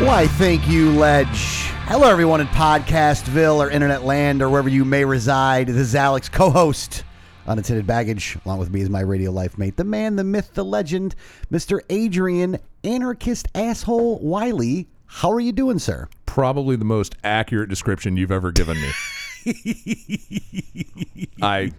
Why, thank you, Ledge. Hello, everyone in Podcastville or Internet Land or wherever you may reside. This is Alex, co host, Unattended Baggage. Along with me is my radio life mate, the man, the myth, the legend, Mr. Adrian, anarchist asshole Wiley. How are you doing, sir? Probably the most accurate description you've ever given me. I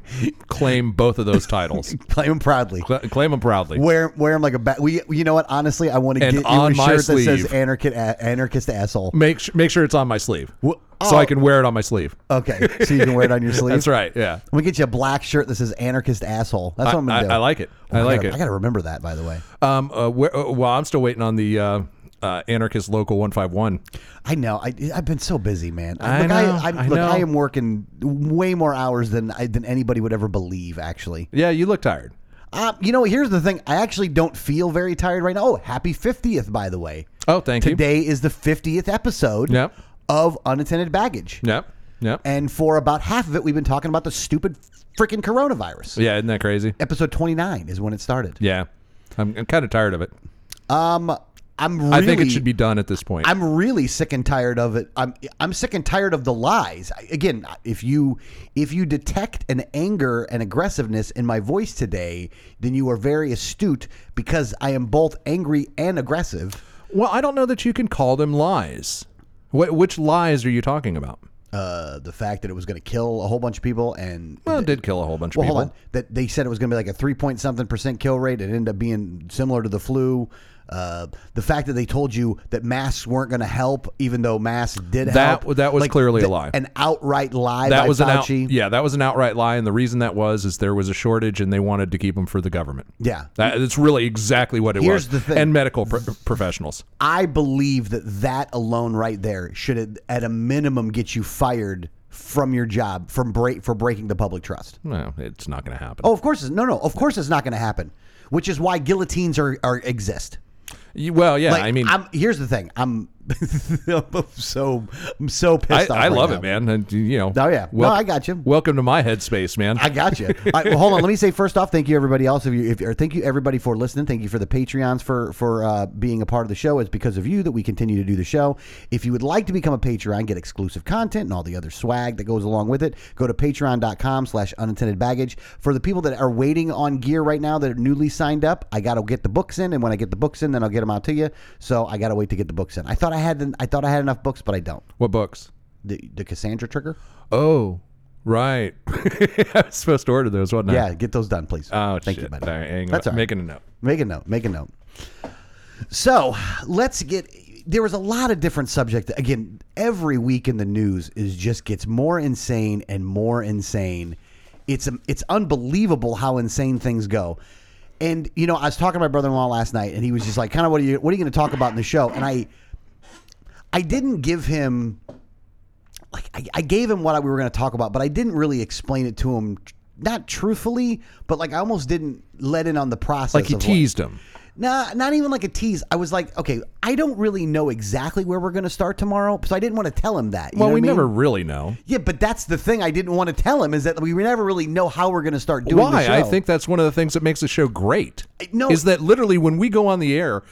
claim both of those titles. Claim them proudly. Cla claim them proudly. Wear, wear him like a bat. We, you know what? Honestly, I want to get you a shirt that says sleeve. anarchist, anarchist asshole. Make su- make sure it's on my sleeve, so oh. I can wear it on my sleeve. Okay, so you can wear it on your sleeve. That's right. Yeah, gonna get you a black shirt that says anarchist asshole. That's what I'm gonna I, do. I like it. Oh, I like gotta, it. I gotta remember that, by the way. Um, uh, where, uh, well, I'm still waiting on the uh, uh, anarchist local one five one. I know. I, I've been so busy, man. I look, know, I, I look, know. I am working way more hours than I, than anybody would ever believe. Actually, Yeah, you look tired. uh, you know, here's the thing. I actually don't feel very tired right now. Oh, happy 50th, by the way. Oh, thank you. Today is the 50th episode Yep. of Unattended Baggage. Yep. Yep. And for about half of it, we've been talking about the stupid freaking coronavirus. yeah, isn't that crazy? Episode 29 is when it started. Yeah, I'm, I'm kind of tired of it. Um, I'm really, I think it should be done at this point. I'm really sick and tired of it. I'm I'm sick and tired of the lies. I- Again, if you if you detect an anger and aggressiveness in my voice today, then you are very astute because I am both angry and aggressive. well, I don't know that you can call them lies. Wh- which lies are you talking about? Uh, the fact that it was going to kill a whole bunch of people and Well, it did kill a whole bunch of well, people. hold on. That they said it was going to be like a three point something percent kill rate. It ended up being similar to the flu. Uh, the fact that they told you that masks weren't going to help, even though masks did That- help, that was clearly a lie. An outright lie. that was an out, Fauci. yeah, that was an outright lie, and the reason that was is there was a shortage, and they wanted to keep them for the government. Yeah. that, that's really exactly what it Here's was. the thing. and medical pro- professionals. I believe that that alone right there should at- at a minimum get you fired from your job from break for breaking the public trust. No, it's not going to happen. Oh, of course, it's, no, no, of course it's not going to happen. Which is why guillotines are, are exist. You- well, yeah, Like, I mean, I'm, here's the thing. I'm, I'm so I'm so I, pissed off. I right love now. it, man. And you know, Oh, yeah. No, I got you. Welcome to my headspace, man. I got you. Right, well, hold on. Let me say first off, thank you everybody else. If you, if, or thank you everybody for listening. Thank you for the Patreons for for uh, being a part of the show. It's because of you that we continue to do the show. If you would like to become a Patreon, get exclusive content and all the other swag that goes along with it, go to Patreon.com/slash Unattended Baggage. For the people that are waiting on gear right now that are newly signed up, I got to get the books in, and when I get the books in, then I'll get them out to you. So I got to wait to get the books in. I thought I had I thought I had enough books, but I don't. what books? The the Cassandra Trigger. Oh, right. I was supposed to order those, wasn't I? Yeah, get those done, please. Oh, thank shit. you, buddy. All right, hang That's on. all right. making a note. Make a note. Make a note. So let's get. There was a lot of different subjects. Again, every week in the news is just gets more insane and more insane. It's it's unbelievable how insane things go. And you know, I was talking to my brother-in-law last night, and he was just like, "Kind of what are you what are you going to talk about in the show?" And I, I didn't give him like I, I gave him what we were going to talk about, but I didn't really explain it to him, not truthfully, but like I almost didn't let in on the process. Like you of what- teased him. Nah, not even like a tease. I was like, okay, I don't really know exactly where we're going to start tomorrow, so I didn't want to tell him that. You Well, know we I mean? never really know. Yeah, but that's the thing I didn't want to tell him is that we never really know how we're going to start doing the Why? I think that's one of the things that makes the show great. no- is that literally when we go on the air,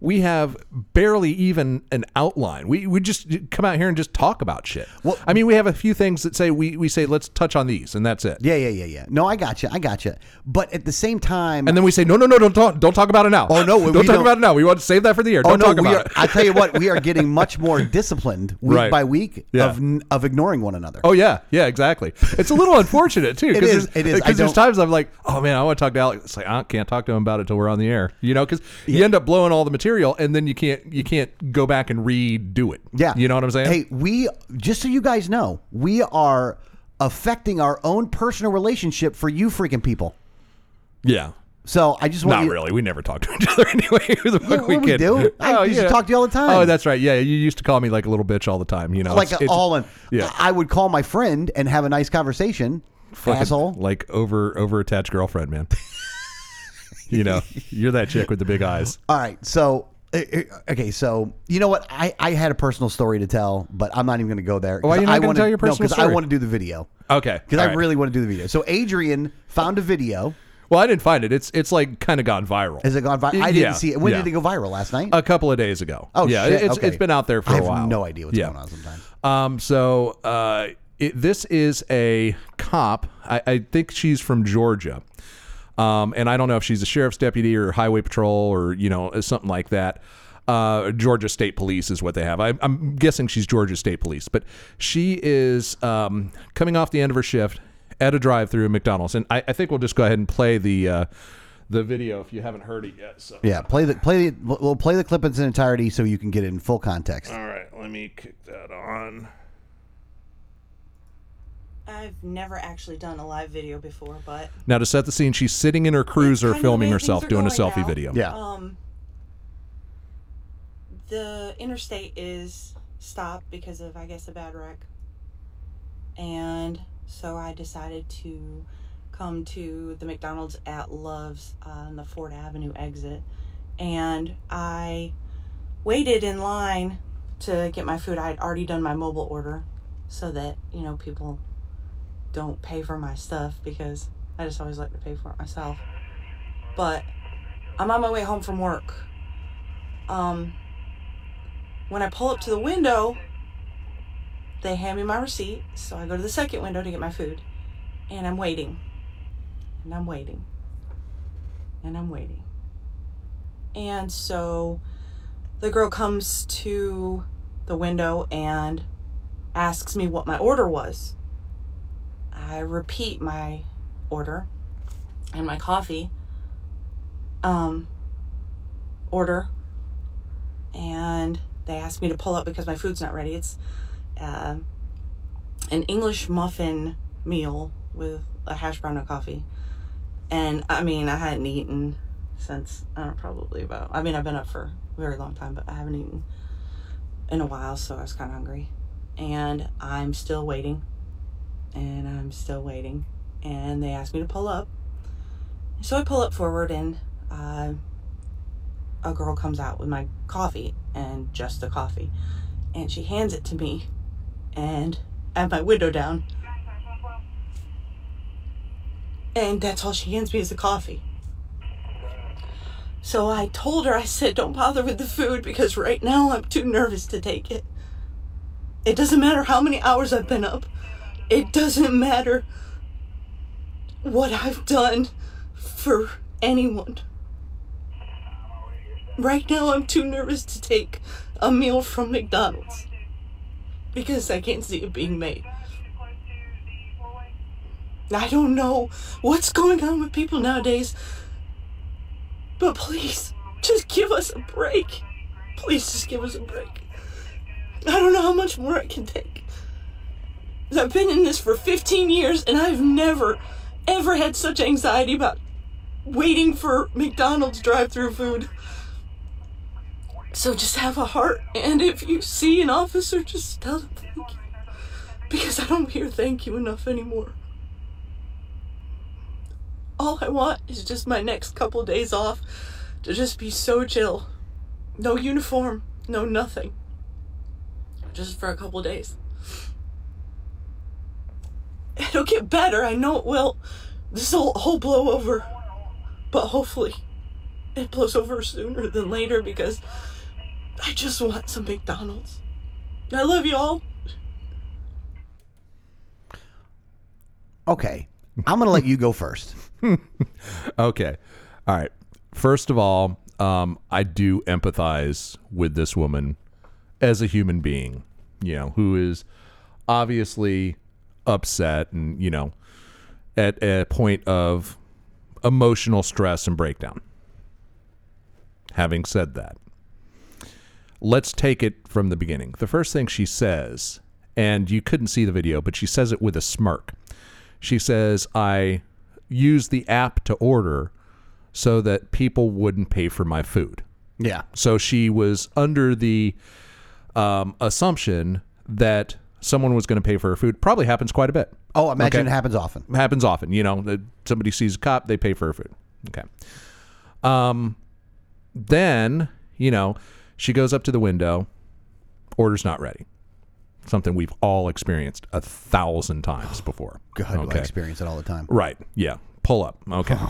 we have barely even an outline. We we just come out here and just talk about shit. Well- I mean, we have a few things that say we we say let's touch on these, and that's it. Yeah, yeah, yeah, yeah. No, I got you. I got you. But at the same time, And then we say no, no, no, don't talk, don't talk about it now. Oh, no, don't talk don't- about it now. We want to save that for the air. oh Don't no, talk about are. it. I tell you what, we are getting much more disciplined week Right. by week Yeah. of of ignoring one another. Oh yeah, yeah, exactly. It's a little unfortunate too. It is, it is. Because there's times I'm like, oh man, I want to talk to Alex. It's like I can't talk to him about it till we're on the air. You know, because you end up blowing all the material, and then you can't you can't go back and redo it. Yeah. you know what I'm saying? Hey, we just so you guys know, we are affecting our own personal relationship for you freaking people. Yeah, So I just want Not you, really. We never talk to each other anyway. Who the fuck Yeah, we we do. I oh, used to talk to you all the oh, time. Oh, that's right. Yeah, you used to call me like a little bitch all the time. You know, like It's- it's all in. yeah. I would call my friend and have a nice conversation. fucking, asshole. like over over attached girlfriend, man. you know, you're that chick with the big eyes. All right, so uh, uh, okay, so you know what? I, I had a personal story to tell, but I'm not even going to go there. Why are you not I gonna wanna- tell your personal? no, personal I want to do the video Okay, because I right. really want to do the video. So Adrian found a video. Well, I didn't find it. It's it's like kind of gone viral. Has it gone viral? I didn't Yeah, see it. When yeah. did it go viral? Last night. A couple of days ago. oh yeah, shit! it's okay. it's been out there for I a have while. no idea what's Yeah. going on sometimes. Um, so uh, it, this is a cop. I, I think she's from Georgia. Um, and I don't know if she's a sheriff's deputy or highway patrol or you know something like that. Uh, Georgia State Police is what they have. I, I'm guessing she's Georgia State Police, but she is um, coming off the end of her shift at a drive-through at McDonald's, and I, I think we'll just go ahead and play the uh, the video if you haven't heard it yet. So. Yeah, play the play. the- We'll play the clip in its entirety so you can get it in full context. All right, let me kick that on. I've never actually done a live video before, but Now to set the scene, she's sitting in her cruiser kind of the filming way herself are doing a going selfie now. video. Yeah. um, the interstate is stopped because of, I guess, a bad wreck. And so I decided to come to the McDonald's at Love's on the Ford Avenue exit. And I waited in line to get my food. I had already done my mobile order so that, you know, people don't pay for my stuff because I just always like to pay for it myself. But I'm on my way home from work. Um, when I pull up to the window, they hand me my receipt, so I go to the second window to get my food, and I'm waiting, and I'm waiting, and I'm waiting. And so the girl comes to the window and asks me what my order was. I repeat my order and my coffee um order and they asked me to pull up because my food's not ready. It's uh, an English muffin meal with a hash brown and coffee. And I mean, I hadn't eaten since I don't know, probably about. I mean, I've been up for a very long time, but I haven't eaten in a while, so I was kind of hungry. And I'm still waiting, and I'm still waiting. And they asked me to pull up, so I pull up forward, and uh, a girl comes out with my coffee and just the coffee, and she hands it to me, and I have my window down. And that's all she hands me is the coffee. So I told her, I said, don't bother with the food because right now I'm too nervous to take it. It doesn't matter how many hours I've been up, it doesn't matter what I've done for anyone. Right now, I'm too nervous to take a meal from McDonald's because I can't see it being made. I don't know what's going on with people nowadays, but please, just give us a break. Please, just give us a break. I don't know how much more I can take. I've been in this for 15 years and I've never, ever had such anxiety about waiting for McDonald's drive through food. So just have a heart, and if you see an officer, just tell them thank you. Because I don't hear thank you enough anymore. All I want is just my next couple days off to just be so chill. No uniform, no nothing. Just for a couple days. It'll get better, I know it will. This will all blow over. But hopefully, it blows over sooner than later because I just want some McDonald's. I love you all. Okay, I'm going to let you go first. Okay. All right. First of all, um, I do empathize with this woman as a human being, you know, who is obviously upset and, you know, at a point of emotional stress and breakdown. Having said that, let's take it from the beginning. The first thing she says, and you couldn't see the video, but she says it with a smirk. She says, I used the app to order so that people wouldn't pay for my food. Yeah. So she was under the um, assumption that someone was going to pay for her food. Probably happens quite a bit. Oh, imagine Okay. it happens often. Happens often. You know, somebody sees a cop, they pay for her food. Okay. Um, then you know she goes up to the window, order's not ready. Something we've all experienced a thousand times before. God, okay. I experience it all the time. Right. Yeah. Pull up. Okay.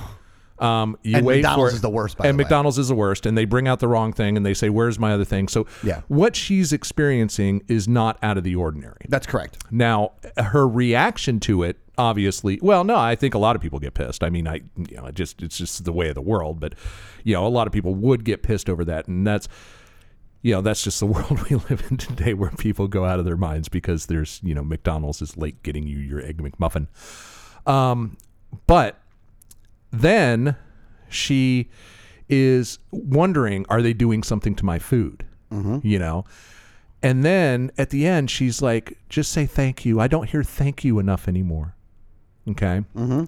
Um, you And wait McDonald's for is the worst, by and the way. McDonald's is the worst, and they bring out the wrong thing, and they say, "Where's my other thing?" So, Yeah. what she's experiencing is not out of the ordinary. That's correct. Now, her reaction to it, obviously, well, no, I think a lot of people get pissed. I mean, I, you know, it just it's just the way of the world. But, you know, a lot of people would get pissed over that, and that's, you know, that's just the world we live in today, where people go out of their minds because there's, you know, McDonald's is late getting you your egg McMuffin. Um, but then she is wondering, are they doing something to my food? You know. And then at the end, she's like, just say thank you. I don't hear thank you enough anymore. Okay. Mm-hmm.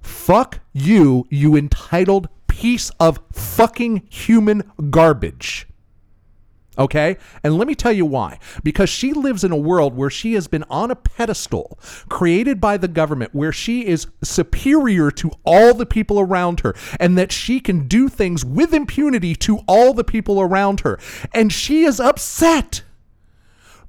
Fuck you, you entitled piece of fucking human garbage. Okay? And let me tell you why. Because she lives in a world where she has been on a pedestal created by the government where she is superior to all the people around her and that she can do things with impunity to all the people around her. And she is upset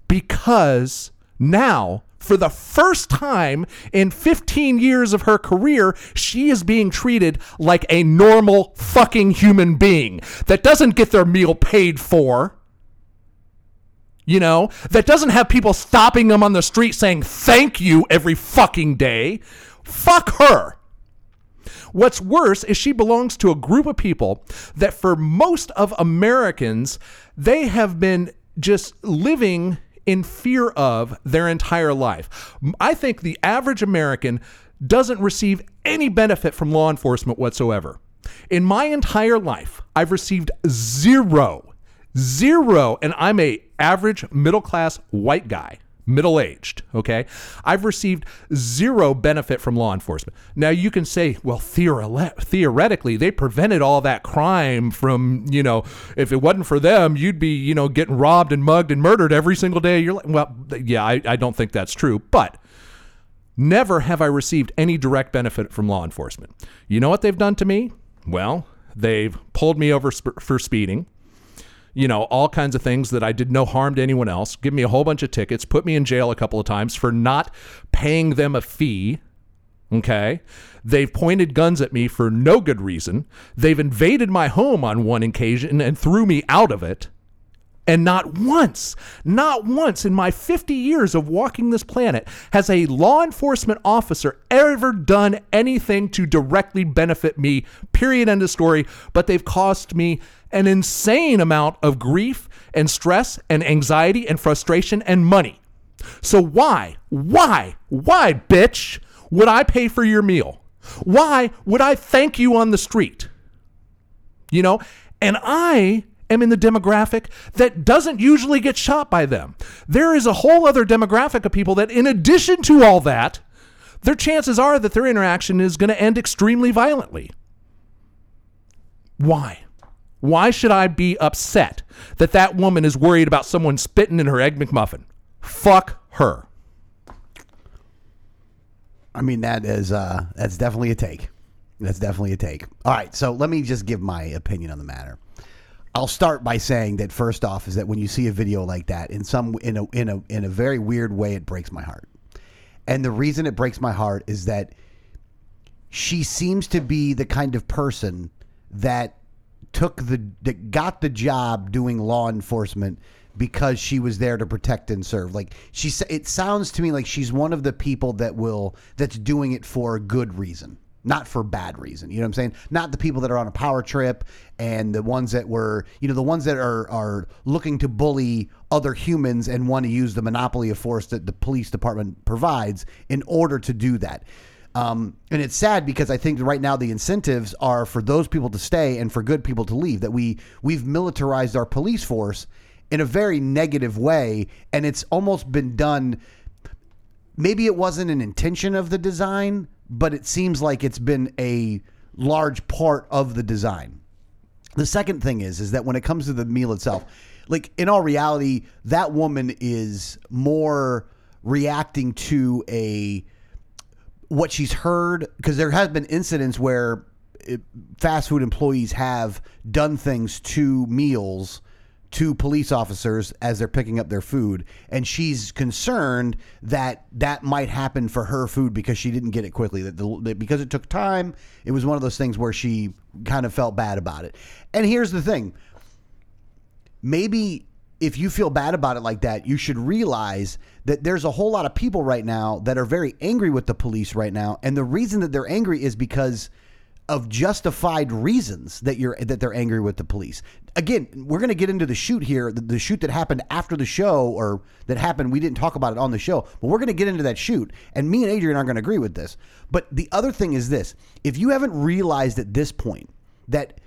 because now, for the first time in 15 years of her career, she is being treated like a normal fucking human being that doesn't get their meal paid for. You know, that doesn't have people stopping them on the street saying thank you every fucking day. Fuck her. What's worse is she belongs to a group of people that, for most of Americans, they have been just living in fear of their entire life. I think the average American doesn't receive any benefit from law enforcement whatsoever. In my entire life, I've received zero, zero, and I'm a average middle class white guy middle aged, okay? I've received zero benefit from law enforcement. Now you can say, well, theore- theoretically, they prevented all that crime from, you know, if it wasn't for them, you'd be, you know, getting robbed and mugged and murdered every single day. You're like, well, yeah, I, I don't think that's true, but never have I received any direct benefit from law enforcement. You know what they've done to me? Well, they've pulled me over sp- for speeding you know, all kinds of things that I did no harm to anyone else, give me a whole bunch of tickets, put me in jail a couple of times for not paying them a fee. Okay. They've pointed guns at me for no good reason. They've invaded my home on one occasion and threw me out of it. And not once, not once in my 50 years of walking this planet has a law enforcement officer ever done anything to directly benefit me, period, end of story. But they've cost me an insane amount of grief and stress and anxiety and frustration and money. So why, why, why, bitch, would I pay for your meal? Why would I thank you on the street? You know, and I am in the demographic that doesn't usually get shot by them. There is a whole other demographic of people that, in addition to all that, their chances are that their interaction is going to end extremely violently. Why? Why should I be upset that that woman is worried about someone spitting in her egg McMuffin? Fuck her. I mean, that is uh, that's definitely a take. That's definitely a take. All right, so let me just give my opinion on the matter. I'll start by saying that first off is that when you see a video like that in some in a in a in a very weird way, it breaks my heart. And the reason it breaks my heart is that she seems to be the kind of person that took the that got the job doing law enforcement because she was there to protect and serve. Like she it sounds to me like she's one of the people that will that's doing it for a good reason, not for bad reason. You know what I'm saying? Not the people that are on a power trip and the ones that were, you know, the ones that are are looking to bully other humans and want to use the monopoly of force that the police department provides in order to do that. Um, and it's sad because I think right now the incentives are for those people to stay and for good people to leave. That we we've militarized our police force in a very negative way, and it's almost been done. Maybe it wasn't an intention of the design, but it seems like it's been a large part of the design. The second thing is is that when it comes to the meal itself, like in all reality, that woman is more reacting to a what she's heard because there has been incidents where it, fast food employees have done things to meals to police officers as they're picking up their food and she's concerned that that might happen for her food because she didn't get it quickly. That, the, that because it took time it was one of those things where she kind of felt bad about it. And here's the thing. Maybe if you feel bad about it like that, you should realize that there's a whole lot of people right now that are very angry with the police right now, and the reason that they're angry is because of justified reasons that you're that they're angry with the police. Again, we're going to get into the shoot here, the, the shoot that happened after the show or that happened we didn't talk about it on the show, but we're going to get into that shoot and me and Adrian aren't going to agree with this. But the other thing is this, if you haven't realized at this point that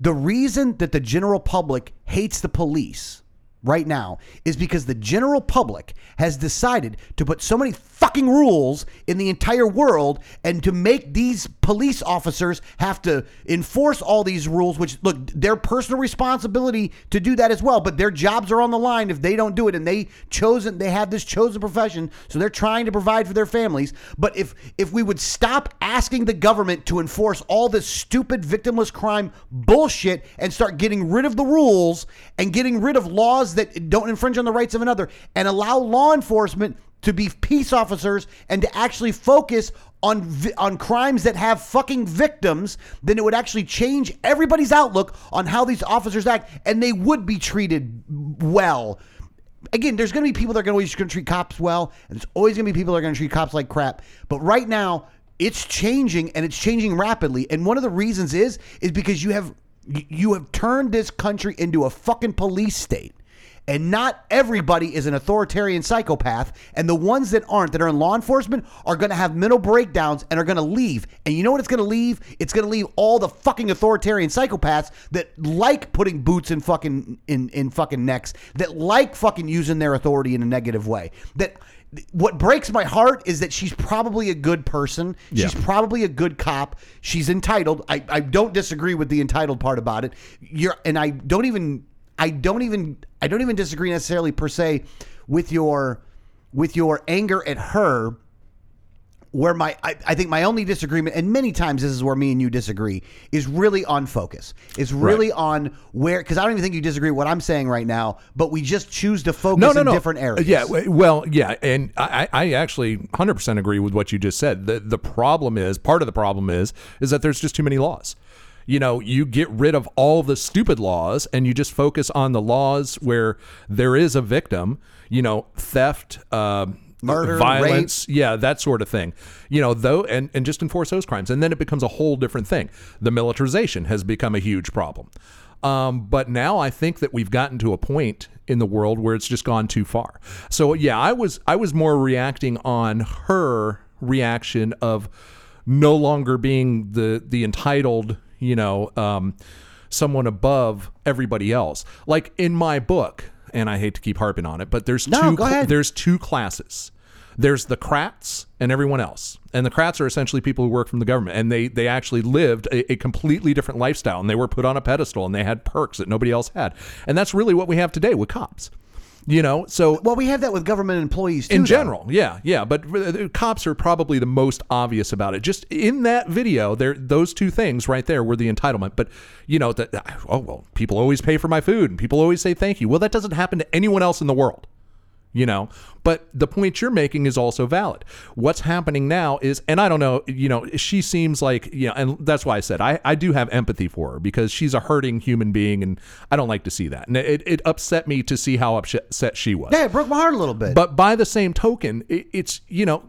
the reason that the general public hates the police right now is because the general public has decided to put so many fucking rules in the entire world and to make these police officers have to enforce all these rules which look their personal responsibility to do that as well but their jobs are on the line if they don't do it and they chosen they have this chosen profession so they're trying to provide for their families. But if if we would stop asking the government to enforce all this stupid victimless crime bullshit and start getting rid of the rules and getting rid of laws that don't infringe on the rights of another and allow law enforcement to be peace officers and to actually focus on vi- on crimes that have fucking victims, then it would actually change everybody's outlook on how these officers act, and they would be treated well. Again, there's going to be people that are always going to treat cops well, and there's always going to be people that are going to treat cops like crap. But right now, it's changing, and it's changing rapidly. And one of the reasons is is because you have you have turned this country into a fucking police state. And not everybody is an authoritarian psychopath. And the ones that aren't, that are in law enforcement, are going to have mental breakdowns and are going to leave. And you know what it's going to leave? It's going to leave all the fucking authoritarian psychopaths that like putting boots in fucking in in fucking necks, that like fucking using their authority in a negative way. That what breaks my heart is that she's probably a good person. She's Yeah. probably a good cop. She's entitled. I, I don't disagree with the entitled part about it. You're and I don't even I don't even I don't even disagree necessarily per se with your with your anger at her where my I, I think my only disagreement and many times this is where me and you disagree is really on focus it's really on where because i don't even think you disagree with what i'm saying right now but we just choose to focus no, no, in no. different areas Yeah, well, yeah, and I, I I actually 100% agree with what you just said. The the problem is part of the problem is is that there's just too many laws. You know, you get rid of all the stupid laws and you just focus on the laws where there is a victim. You know, theft, uh, Murder, violence, yeah, that sort of thing. You know, though, and and just enforce those crimes, and then it becomes a whole different thing. The militarization has become a huge problem. Um, but now I think that we've gotten to a point in the world where it's just gone too far. So yeah, I was I was more reacting on her reaction of no longer being the the entitled, you know, um, someone above everybody else. Like in my book, and I hate to keep harping on it, but there's No, two ahead. there's two classes. There's the Krats and everyone else. And the Krats are essentially people who work from the government. And they, they actually lived a, a completely different lifestyle. And they were put on a pedestal and they had perks that nobody else had. And that's really what we have today with cops. You know, so well we have that with government employees too in though. general, yeah, yeah. But the cops are probably the most obvious about it. Just in that video, there those two things right there were the entitlement. But you know that oh well, people always pay for my food and people always say thank you. Well, that doesn't happen to anyone else in the world. You know, but the point you're making is also valid. What's happening now is, and I don't know, you know, she seems like, you know, and that's why I said I, I do have empathy for her because she's a hurting human being and I don't like to see that. And it, it upset me to see how upset she was. yeah it broke my heart a little bit But by the same token, it, it's you know,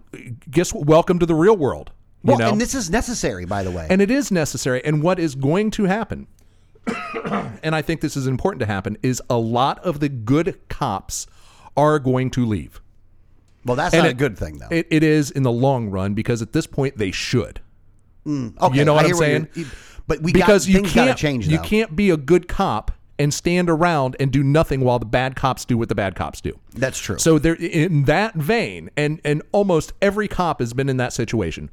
guess what? Welcome to the real world. You well, know, and this is necessary by the way and it is necessary. And what is going to happen, and I think this is important to happen, is a lot of the good cops are going to leave. well that's And not a good thing though It, it is in the long run because at this point they should. Mm, okay you know what I'm saying? you're- but we Because got, you things got to can't change you can't be a good cop and stand around and do nothing while the bad cops do what the bad cops do. that's true So there, in that vein, and and almost every cop has been in that situation.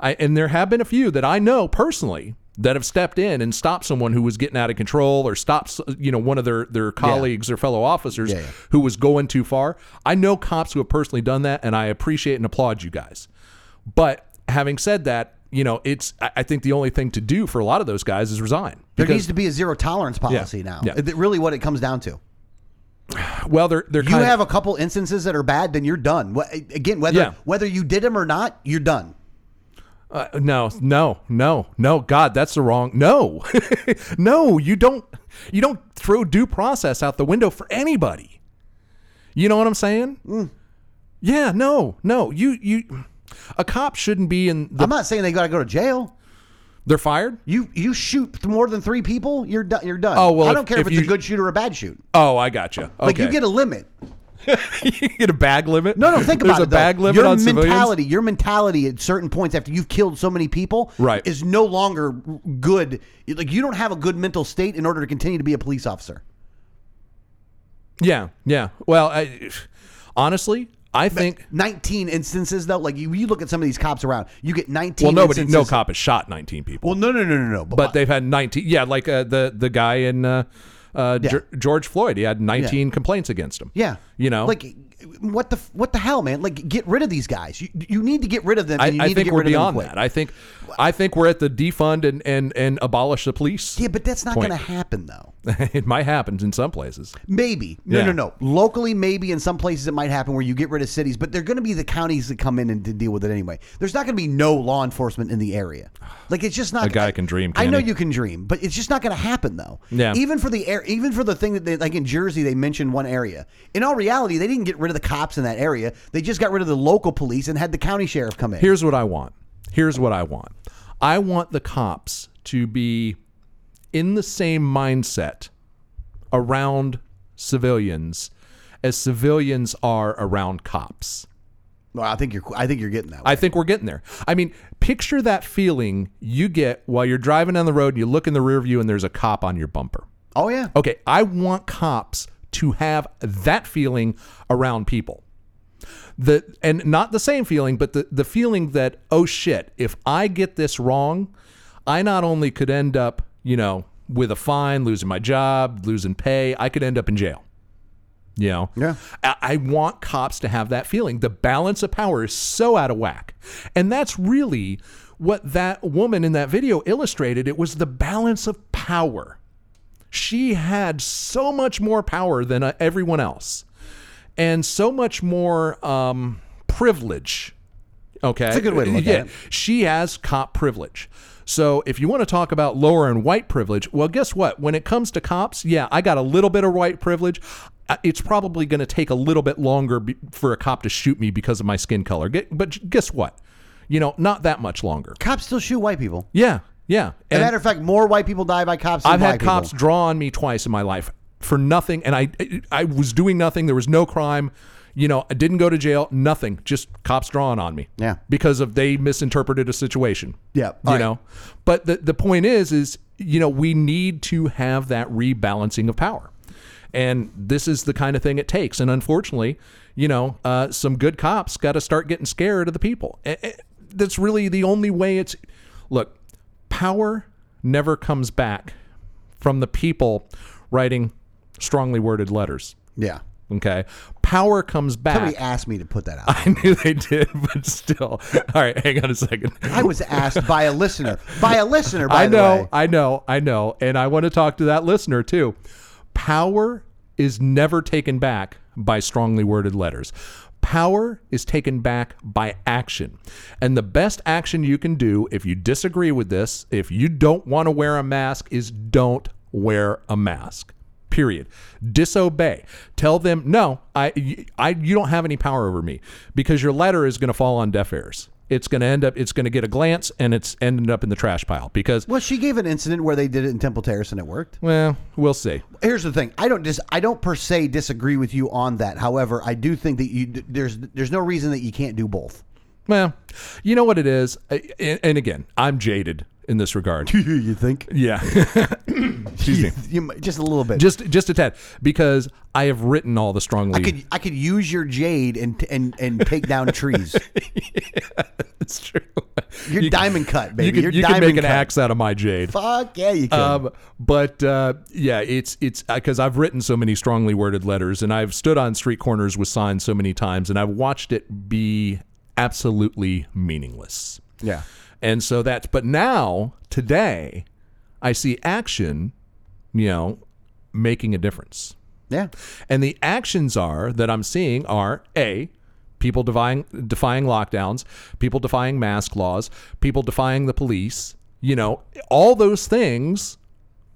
I, and there have been a few that I know personally that have stepped in and stopped someone who was getting out of control or stopped you know one of their their colleagues or fellow officers Yeah, yeah. who was going too far. I know cops who have personally done that, and I appreciate and applaud you guys. But having said that, you know, it's I think the only thing to do for a lot of those guys is resign. There Because- needs to be a zero tolerance policy now. Yeah. Really, what it comes down to. well, they're they're You have a couple instances that are bad, then you're done. Again, whether Yeah. whether you did them or not, you're done. Uh, no, no, no, no. God, that's the wrong. No, no. You don't. You don't throw due process out the window for anybody. You know what I'm saying? Mm. Yeah. No. No. You. You. A cop shouldn't be in. The, I'm not saying they got to go to jail. they're fired. You you shoot more than three people, you're done. You're done. Oh, well, I don't care if, if it's a good shoot or a bad shoot. Oh, I got you. Okay. Like you get a limit. you get a bag limit. No, no, think There's about a it. though. bag limit your on civilians. mentality, your mentality at certain points after you've killed so many people, Right. is no longer good. Like you don't have a good mental state in order to continue to be a police officer. Yeah. Yeah. Well, I, honestly, I think. 19 instances though, like you, you look at some of these cops around, you get 19. Well, nobody, no cop has shot 19 people. Well, no, no, no, no, no. but they've had 19 yeah like uh, the the guy in uh, uh, Yeah. Ge- george floyd he had 19 complaints against him yeah, you know like what the what the hell, man? Like get rid of these guys. You you need to get rid of them. I, I think get we're rid of them beyond that. I think, I think we're at the defund and and, and abolish the police. Yeah, but that's not going to happen though. it might happen in some places. Maybe. No, Yeah. no, no. Locally, maybe in some places it might happen where you get rid of cities, but they're going to be the counties that come in and to deal with it anyway. There's not going to be no law enforcement in the area. Like it's just not. A guy can dream, I know he? you can dream, but it's just not going to happen though. Yeah. Even for the air, even for the thing that they like in Jersey, they mentioned one area. In all reality, they didn't get rid of the cops in that area. They just got rid of the local police and had the county sheriff come in. Here's what I want. Here's what I want. I want the cops to be in the same mindset around civilians as civilians are around cops. well, I think you're. I think you're getting that. I think we're getting there. I mean, picture that feeling you get while you're driving down the road and you look in the rear view and there's a cop on your bumper. oh yeah. Okay, I want cops to have that feeling around people. The and not the same feeling, but the, the feeling that, oh shit, if I get this wrong, I not only could end up, you know, with a fine, losing my job, losing pay, I could end up in jail. You know? Yeah. I, I want cops to have that feeling. The balance of power is so out of whack. And that's really what that woman in that video illustrated. It was the balance of power. She had so much more power than uh, everyone else and so much more um, privilege. Okay. That's a good way to look at yeah, it. She has cop privilege. So if you want to talk about lower and white privilege, well, guess what? When it comes to cops, yeah, I got a little bit of white privilege. Uh, It's probably going to take a little bit longer for a cop to shoot me because of my skin color. But guess what? You know, not that much longer. Cops still shoot white people. Yeah, yeah. As a matter of fact, more white people die by cops. Than I've had cops People. draw on me twice in my life for nothing, and I I was doing nothing. There was no crime. You know, I didn't go to jail. Nothing. Just cops drawing on me. Yeah. Because of they misinterpreted a situation. Yeah, You right. know, but the the point is, is you know we need to have that rebalancing of power, and this is the kind of thing it takes. And unfortunately, you know, uh, some good cops got to start getting scared of the people. Eh, eh, That's really the only way. It's look, power never comes back from the people writing strongly worded letters. Yeah. Okay. Power comes back. Somebody asked me to put that out. I knew they did, but still. All right, hang on a second. I was asked by a listener. By a listener, by I know. I know, I know. And I want to talk to that listener too. Power is never taken back by strongly worded letters. Power is taken back by action. And the best action you can do if you disagree with this, if you don't want to wear a mask, is don't wear a mask. Period. Disobey. Tell them, no, I, I, you don't have any power over me because your letter is going to fall on deaf ears. It's going to end up, it's going to get a glance and it's ended up in the trash pile because, Well, she gave an incident where they did it in Temple Terrace and it worked. well, we'll see. Here's the thing: I don't dis- I don't per se disagree with you on that. However, I do think that you there's there's no reason that you can't do both. Well, you know what it is? And again, I'm jaded in this regard. you think? yeah. Excuse me. You might- just a little bit. Just just a tad because I have written all the strongly I could I could use your jade and and and take down trees. It's true. You're You- diamond cut, baby. You can, You're you can make an cut. axe out of my jade. Fuck yeah, you can. Um, but uh, yeah, it's it's because I've written so many strongly worded letters, and I've stood on street corners with signs so many times, and I've watched it be absolutely meaningless. yeah. And so that's but now today, I see action, you know, making a difference. Yeah. And the actions are that I'm seeing are a people defying defying lockdowns, people defying mask laws, people defying the police. You know, all those things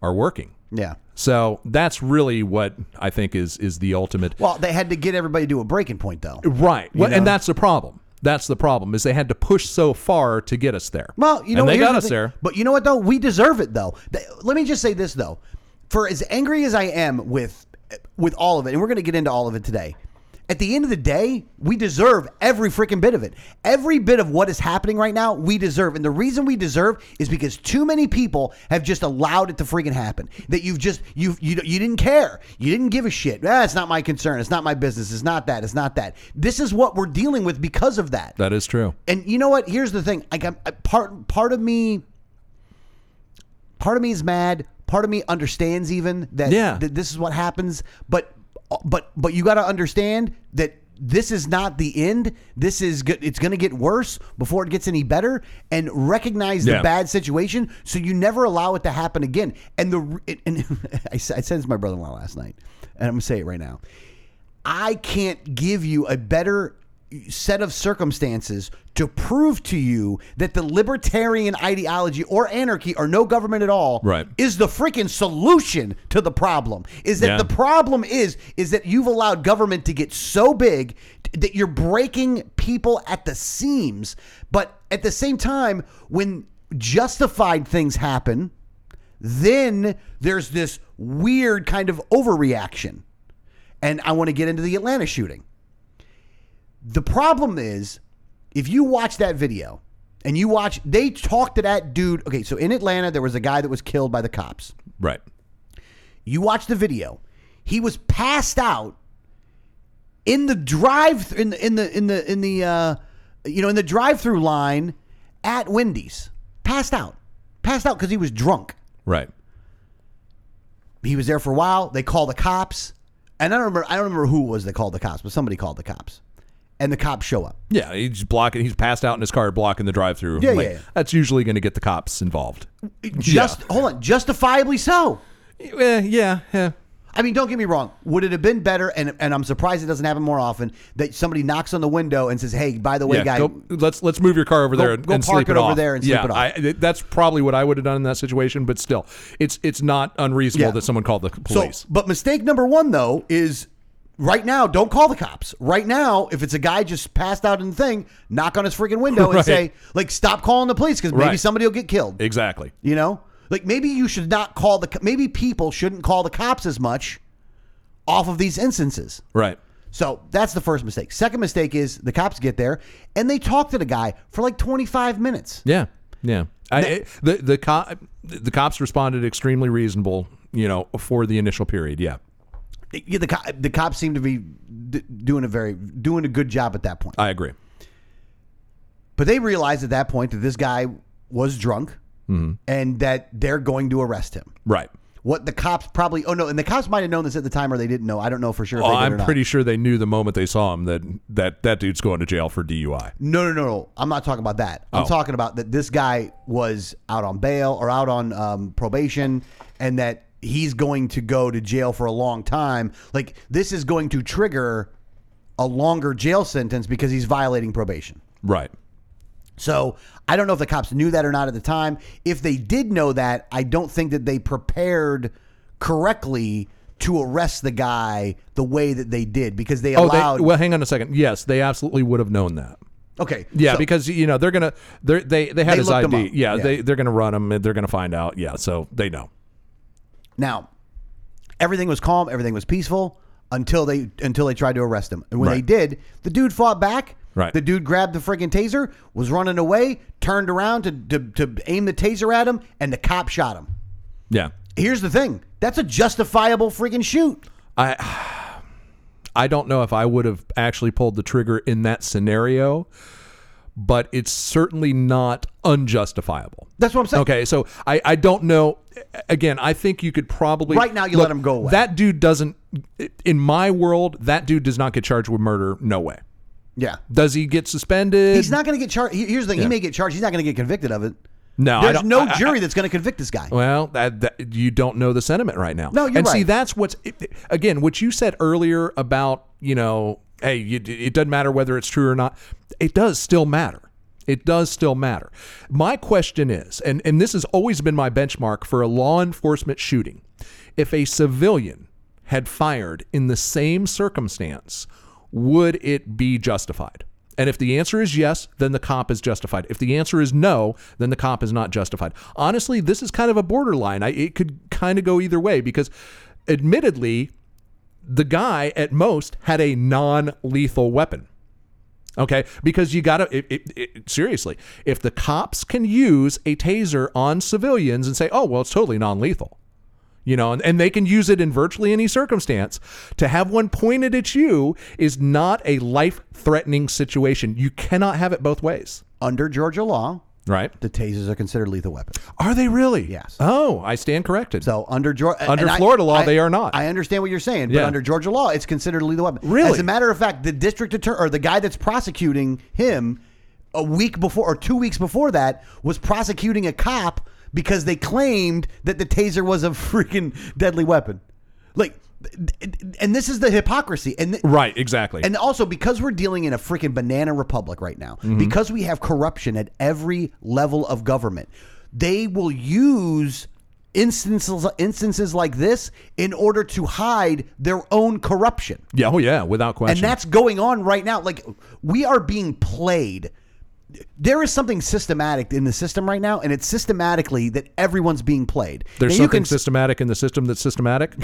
are working. Yeah. So that's really what I think is is the ultimate. Well, they had to get everybody to a breaking point, though. Right. Well, and that's the problem. That's the problem is they had to push so far to get us there. Well, you know, and they got us there. But you know what though? We deserve it though. Let me just say this though. For as angry as I am with with all of it, and we're going to get into all of it today. At the end of the day, we deserve every freaking bit of it. Every bit of what is happening right now, we deserve. And the reason we deserve is because too many people have just allowed it to freaking happen. That you've just you you you didn't care. You didn't give a shit. Ah, it's not my concern. It's not my business. It's not that. It's not that. This is what we're dealing with because of that. That is true. And you know what? Here's the thing. Like, I'm, I, part part of me, part of me is mad. Part of me understands even that, Yeah. that this is what happens. But Uh, but but you got to understand that this is not the end. This is good. It's going to get worse before it gets any better. And recognize the Yeah. bad situation, so you never allow it to happen again. And the it, and I said this to my brother-in-law last night, and I'm gonna say it right now. I can't give you a better set of circumstances to prove to you that the libertarian ideology or anarchy or no government at all Right. is the freaking solution to the problem. Is that Yeah. the problem is is that you've allowed government to get so big that you're breaking people at the seams, but at the same time when justified things happen, then there's this weird kind of overreaction. And I want to get into the Atlanta shooting. The problem is, if you watch that video and you watch, they talked to that dude. Okay, so in Atlanta, there was a guy that was killed by the cops. Right. You watch the video. He was passed out in the drive in the in the in the in the uh, you know in the drive-through line at Wendy's. Passed out. Passed out because he was drunk. Right. He was there for a while. They call the cops, and I don't remember. I don't remember who it was that called the cops, but somebody called the cops, and the cops show up. Yeah, he's blocking. He's passed out in his car, blocking the drive-through. Yeah, lane. yeah, yeah. That's usually going to get the cops involved. Just hold on, justifiably so. Eh, yeah, yeah. I mean, don't get me wrong. Would it have been better? And and I'm surprised it doesn't happen more often. That somebody knocks on the window and says, "Hey, by the way, yeah, guy, go, let's let's move your car over Go- there and, go and park it it over there and yeah, it off. I, that's probably what I would have done in that situation. But still, it's it's not unreasonable Yeah. that someone called the So, police. but mistake number one though is right now. Don't call the cops. Right now, if it's a guy just passed out in the thing, knock on his freaking window and Right. say, like, stop calling the police because maybe Right. somebody will get killed. exactly. You know, like maybe you should not call the. Maybe people shouldn't call the cops as much off of these instances. Right. So that's the first mistake. Second mistake is the cops get there and they talk to the guy for like 25 minutes. Yeah. Yeah. I, it- the the co- the cops responded extremely reasonable. You know, for the initial period. Yeah. Yeah, the, co- the cops seem to be d- doing a very doing a good job at that point. I agree. But they realized at that point that this guy was drunk and that they're going to arrest him. Right. What the cops probably oh no, and the cops might have known this at the time or they didn't know. I don't know for sure. If Oh, they did or I'm not. pretty sure they knew the moment they saw him that that that dude's going to jail for DUI. No, no, no, no. I'm not talking about that. I'm Oh. talking about that this guy was out on bail or out on um, probation, and that he's going to go to jail for a long time. Like this is going to trigger a longer jail sentence because he's violating probation. Right. So I don't know if the cops knew that or not at the time. If they did know that, I don't think that they prepared correctly to arrest the guy the way that they did because they Oh, allowed. they, well, hang on a second. Yes, they absolutely would have known that. okay, Yeah, so- because you know they're gonna they they they had They his ID. Yeah, Yeah. they they're gonna run him and they're gonna find out. Yeah, so they know. Now, everything was calm, everything was peaceful until they until they tried to arrest him. And when they did, the dude fought back. Right. The dude grabbed the freaking taser, was running away, turned around to, to to aim the taser at him, and the cop shot him. Yeah, Here's the thing: that's a justifiable freaking shoot. I I don't know if I would have actually pulled the trigger in that scenario, but it's certainly not unjustifiable. That's what I'm saying. Okay, so I, I don't know. Again, I think you could probably Right now you let him go away. That dude doesn't. In my world, that dude does not get charged with murder. No way. Yeah. Does he get suspended? He's not going to get charged. Here's the thing: he may get charged. He's not going to get convicted of it. No, I There's don't- no I- I- jury that's going to convict this guy. Well, that, that you don't know the sentiment right now. No, you're and see, right. that's what's again what you said earlier about you know, hey, you, it doesn't matter whether it's true or not. It does still matter. It does still matter. My question is, and and this has always been my benchmark for a law enforcement shooting, if a civilian had fired in the same circumstance, would it be justified? And if the answer is yes, then the cop is justified. If the answer is no, then the cop is not justified. Honestly, this is kind of a borderline. I, it could kind of go either way because, admittedly, the guy at most had a non lethal weapon. Okay, because you got to seriously. If the cops can use a taser on civilians and say, "Oh, well, it's totally non-lethal," you know, and, and they can use it in virtually any circumstance, to have one pointed at you is not a life-threatening situation. You cannot have it both ways, Under Georgia law, right? the tasers are considered lethal weapons. Are they really? Yes. Oh, I stand corrected. So under Georgia, Under Florida law, they are not. I understand what you're saying, but Yeah. under Georgia law, it's considered a lethal weapon. Really? As a matter of fact, the district attorney or the guy that's prosecuting him a week before or two weeks before that was prosecuting a cop because they claimed that the taser was a freaking deadly weapon. Like, and this is the hypocrisy. And th- right, exactly. and also because we're dealing in a freaking banana republic right now, Mm-hmm. because we have corruption at every level of government, they will use instances instances like this in order to hide their own corruption. yeah, oh yeah, without question. And that's going on right now. Like we are being played. There is something systematic in the system right now, and it's systematically that everyone's being played. There's Now, something can- systematic in the system that's systematic.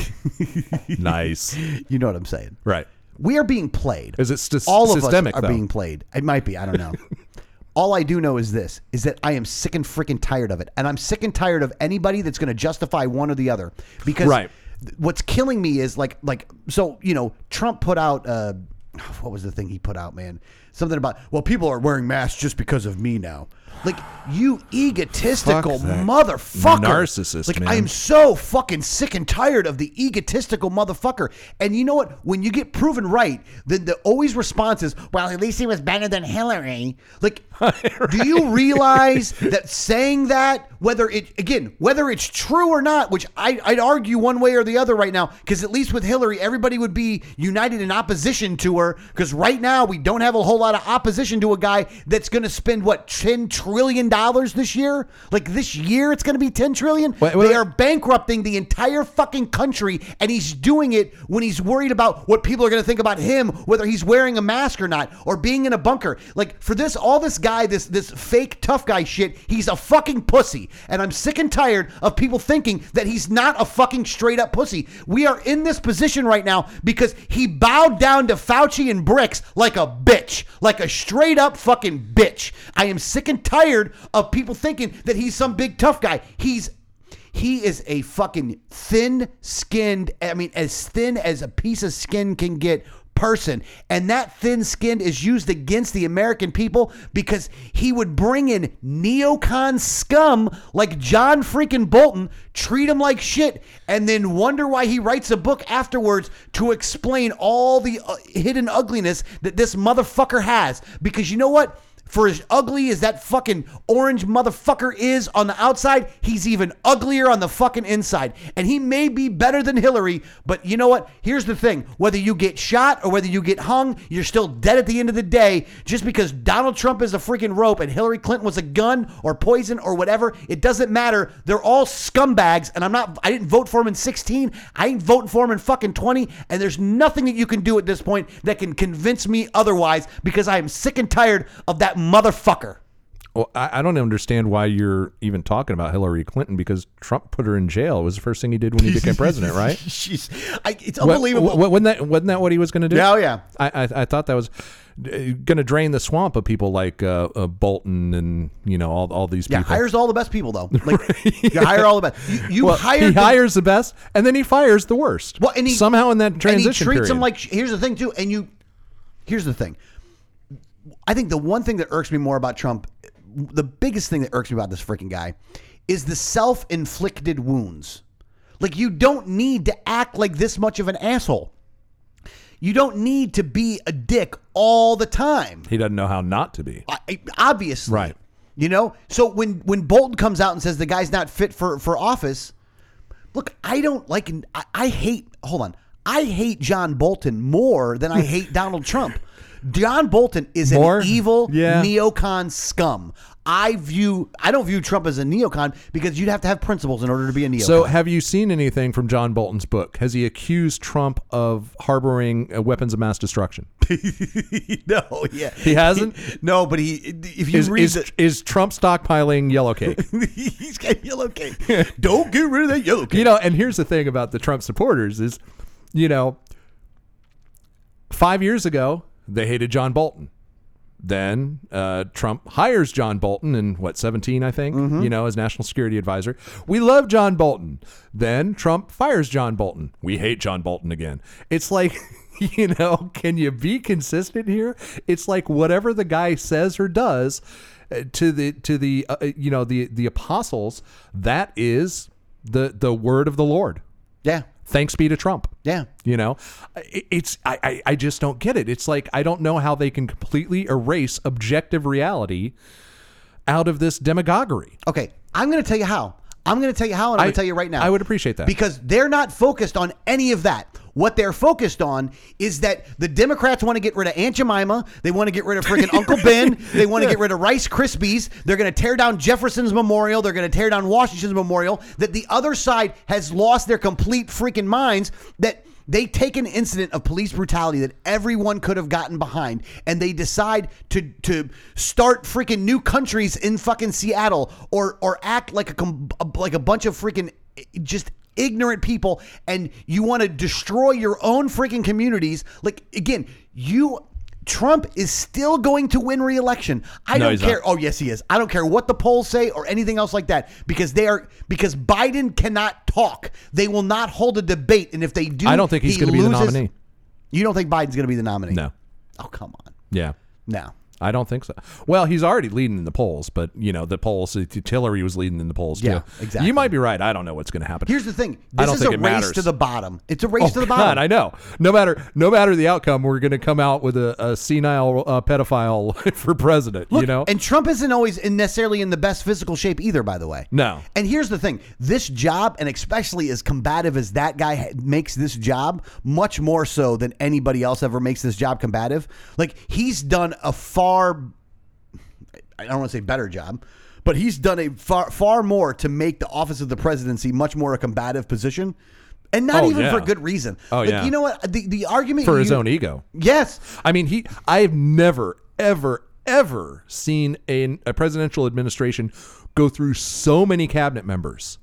nice. You know what I'm saying? Right. We are being played. Is it sys- all of us are though? being played? It might be. I don't know. all I do know is this: is that I am sick and freaking tired of it, and I'm sick and tired of anybody that's going to justify one or the other. Because Right. what's killing me is like like so you know Trump put out uh, what was the thing he put out, man? Something about well, people are wearing masks just because of me now. Like you egotistical motherfucker, narcissist, Like man. I am so fucking sick and tired of the egotistical motherfucker. And you know what? When you get proven right, then the always response is, "Well, at least he was better than Hillary." Like, do you realize that saying that, whether it again, whether it's true or not, which I, I'd argue one way or the other right now, because at least with Hillary, everybody would be united in opposition to her. Because right now we don't have a whole lot of opposition to a guy that's going to spend what ten trillion dollars this year. Like this year, it's going to be ten trillion. Wait, wait, they are bankrupting the entire fucking country, and he's doing it when he's worried about what people are going to think about him, whether he's wearing a mask or not, or being in a bunker. Like for this, all this guy, this this fake tough guy shit, he's a fucking pussy, and I'm sick and tired of people thinking that he's not a fucking straight up pussy. We are in this position right now because he bowed down to Fauci and Birx like a bitch, like a straight up fucking bitch. I am sick and tired of people thinking that he's some big tough guy. He's he is a fucking thin skinned, I mean, as thin as a piece of skin can get person. And that thin skinned is used against the American people because he would bring in neocon scum like John freaking Bolton, treat him like shit, and then wonder why he writes a book afterwards to explain all the uh, hidden ugliness that this motherfucker has. Because you know what? For as ugly as that fucking orange motherfucker is on the outside, he's even uglier on the fucking inside. And he may be better than Hillary, but you know what? Here's the thing whether you get shot or whether you get hung, you're still dead at the end of the day. Just because Donald Trump is a freaking rope and Hillary Clinton was a gun or poison or whatever, it doesn't matter. They're all scumbags, and I'm not, I didn't vote for him in 16. I ain't voting for him in fucking 20. And there's nothing that you can do at this point that can convince me otherwise because I am sick and tired of that motherfucker. Well, I, I don't understand why you're even talking about Hillary Clinton because Trump put her in jail. It was the first thing he did when he became president, right? She's, I, it's unbelievable. what- wasn't that wasn't that what he was going to do? Yeah, oh, yeah. I, I I thought that was going to drain the swamp of people like uh, uh, Bolton and you know all all these yeah, people. hires all the best people though. Like you hire all the best. You, you well, hired he the- hires the best, and then he fires the worst. Well, and he somehow in that and transition he treats period. them like. Here's the thing too, and you. Here's the thing. I think the one thing that irks me more about Trump, the biggest thing that irks me about this freaking guy, is the self-inflicted wounds. Like you don't need to act like this much of an asshole. You don't need to be a dick all the time. He doesn't know how not to be. I- obviously, Right. You know, so when when Bolton comes out and says the guy's not fit for for office, look, I don't like. I, I hate. Hold on, I hate John Bolton more than I hate Donald Trump. John Bolton is More? an evil Yeah. neocon scum. I view. I don't view Trump as a neocon because you'd have to have principles in order to be a neocon. So, have you seen anything from John Bolton's book? Has he accused Trump of harboring uh, weapons of mass destruction? no, yeah, He hasn't? no, but he. If you Is, read is, the, is Trump stockpiling yellow cake? he's got yellow cake. don't get rid of that yellow cake. you know, and here's the thing about the Trump supporters is, you know, five years ago they hated John Bolton. Then uh, Trump hires John Bolton in what 17, I think, you know, as national security advisor. We love John Bolton. Then Trump fires John Bolton. We hate John Bolton again. It's like, you know, can you be consistent here? It's like whatever the guy says or does uh, to the to the uh, you know the the apostles, that is the the word of the Lord. Yeah, Thanks be to Trump. Yeah. You know, it's I, I I just don't get it. It's like I don't know how they can completely erase objective reality out of this demagoguery. Okay, I'm going to tell you how. I'm going to tell you how, and I'm going to tell you right now. I would appreciate that. because they're not focused on any of that. What they're focused on is that the Democrats want to get rid of Aunt Jemima. They want to get rid of freaking Uncle Ben. They want to get rid of Rice Krispies. They're going to tear down Jefferson's memorial. They're going to tear down Washington's memorial. That the other side has lost their complete freaking minds. That they take an incident of police brutality that everyone could have gotten behind, and they decide to to start freaking new countries in fucking Seattle, or or act like a like a bunch of freaking just ignorant people, and you want to destroy your own freaking communities. Like again, you. Trump is still going to win re-election. I No, don't care. not. Oh yes, he is. I don't care what the polls say or anything else like that because they are because Biden cannot talk. They will not hold a debate, and if they do, I don't think he's he going to be the nominee. You don't think Biden's going to be the nominee? No. Oh come on. Yeah. No. I don't think so. Well, he's already leading in the polls, but you know the polls. Hillary was leading in the polls too. Yeah, exactly. You might be right. I don't know what's going to happen. Here's the thing. I This don't is think a it race matters. to the bottom. It's a race Oh, to the God, bottom. I know. No matter no matter the outcome, we're going to come out with a, a senile uh, pedophile for president. Look, you know, and Trump isn't always in necessarily in the best physical shape either. By the way, No. And here's the thing: this job, and especially as combative as that guy makes this job, much more so than anybody else ever makes this job combative. Like he's done a far, I don't want to say better job, but he's done a far far more to make the office of the presidency much more a combative position. And not Oh, even yeah. for good reason. Oh, Like, yeah. You know what? The the argument for his own ego. Yes. I mean, he. I have never, ever, ever seen a, a presidential administration go through so many cabinet members.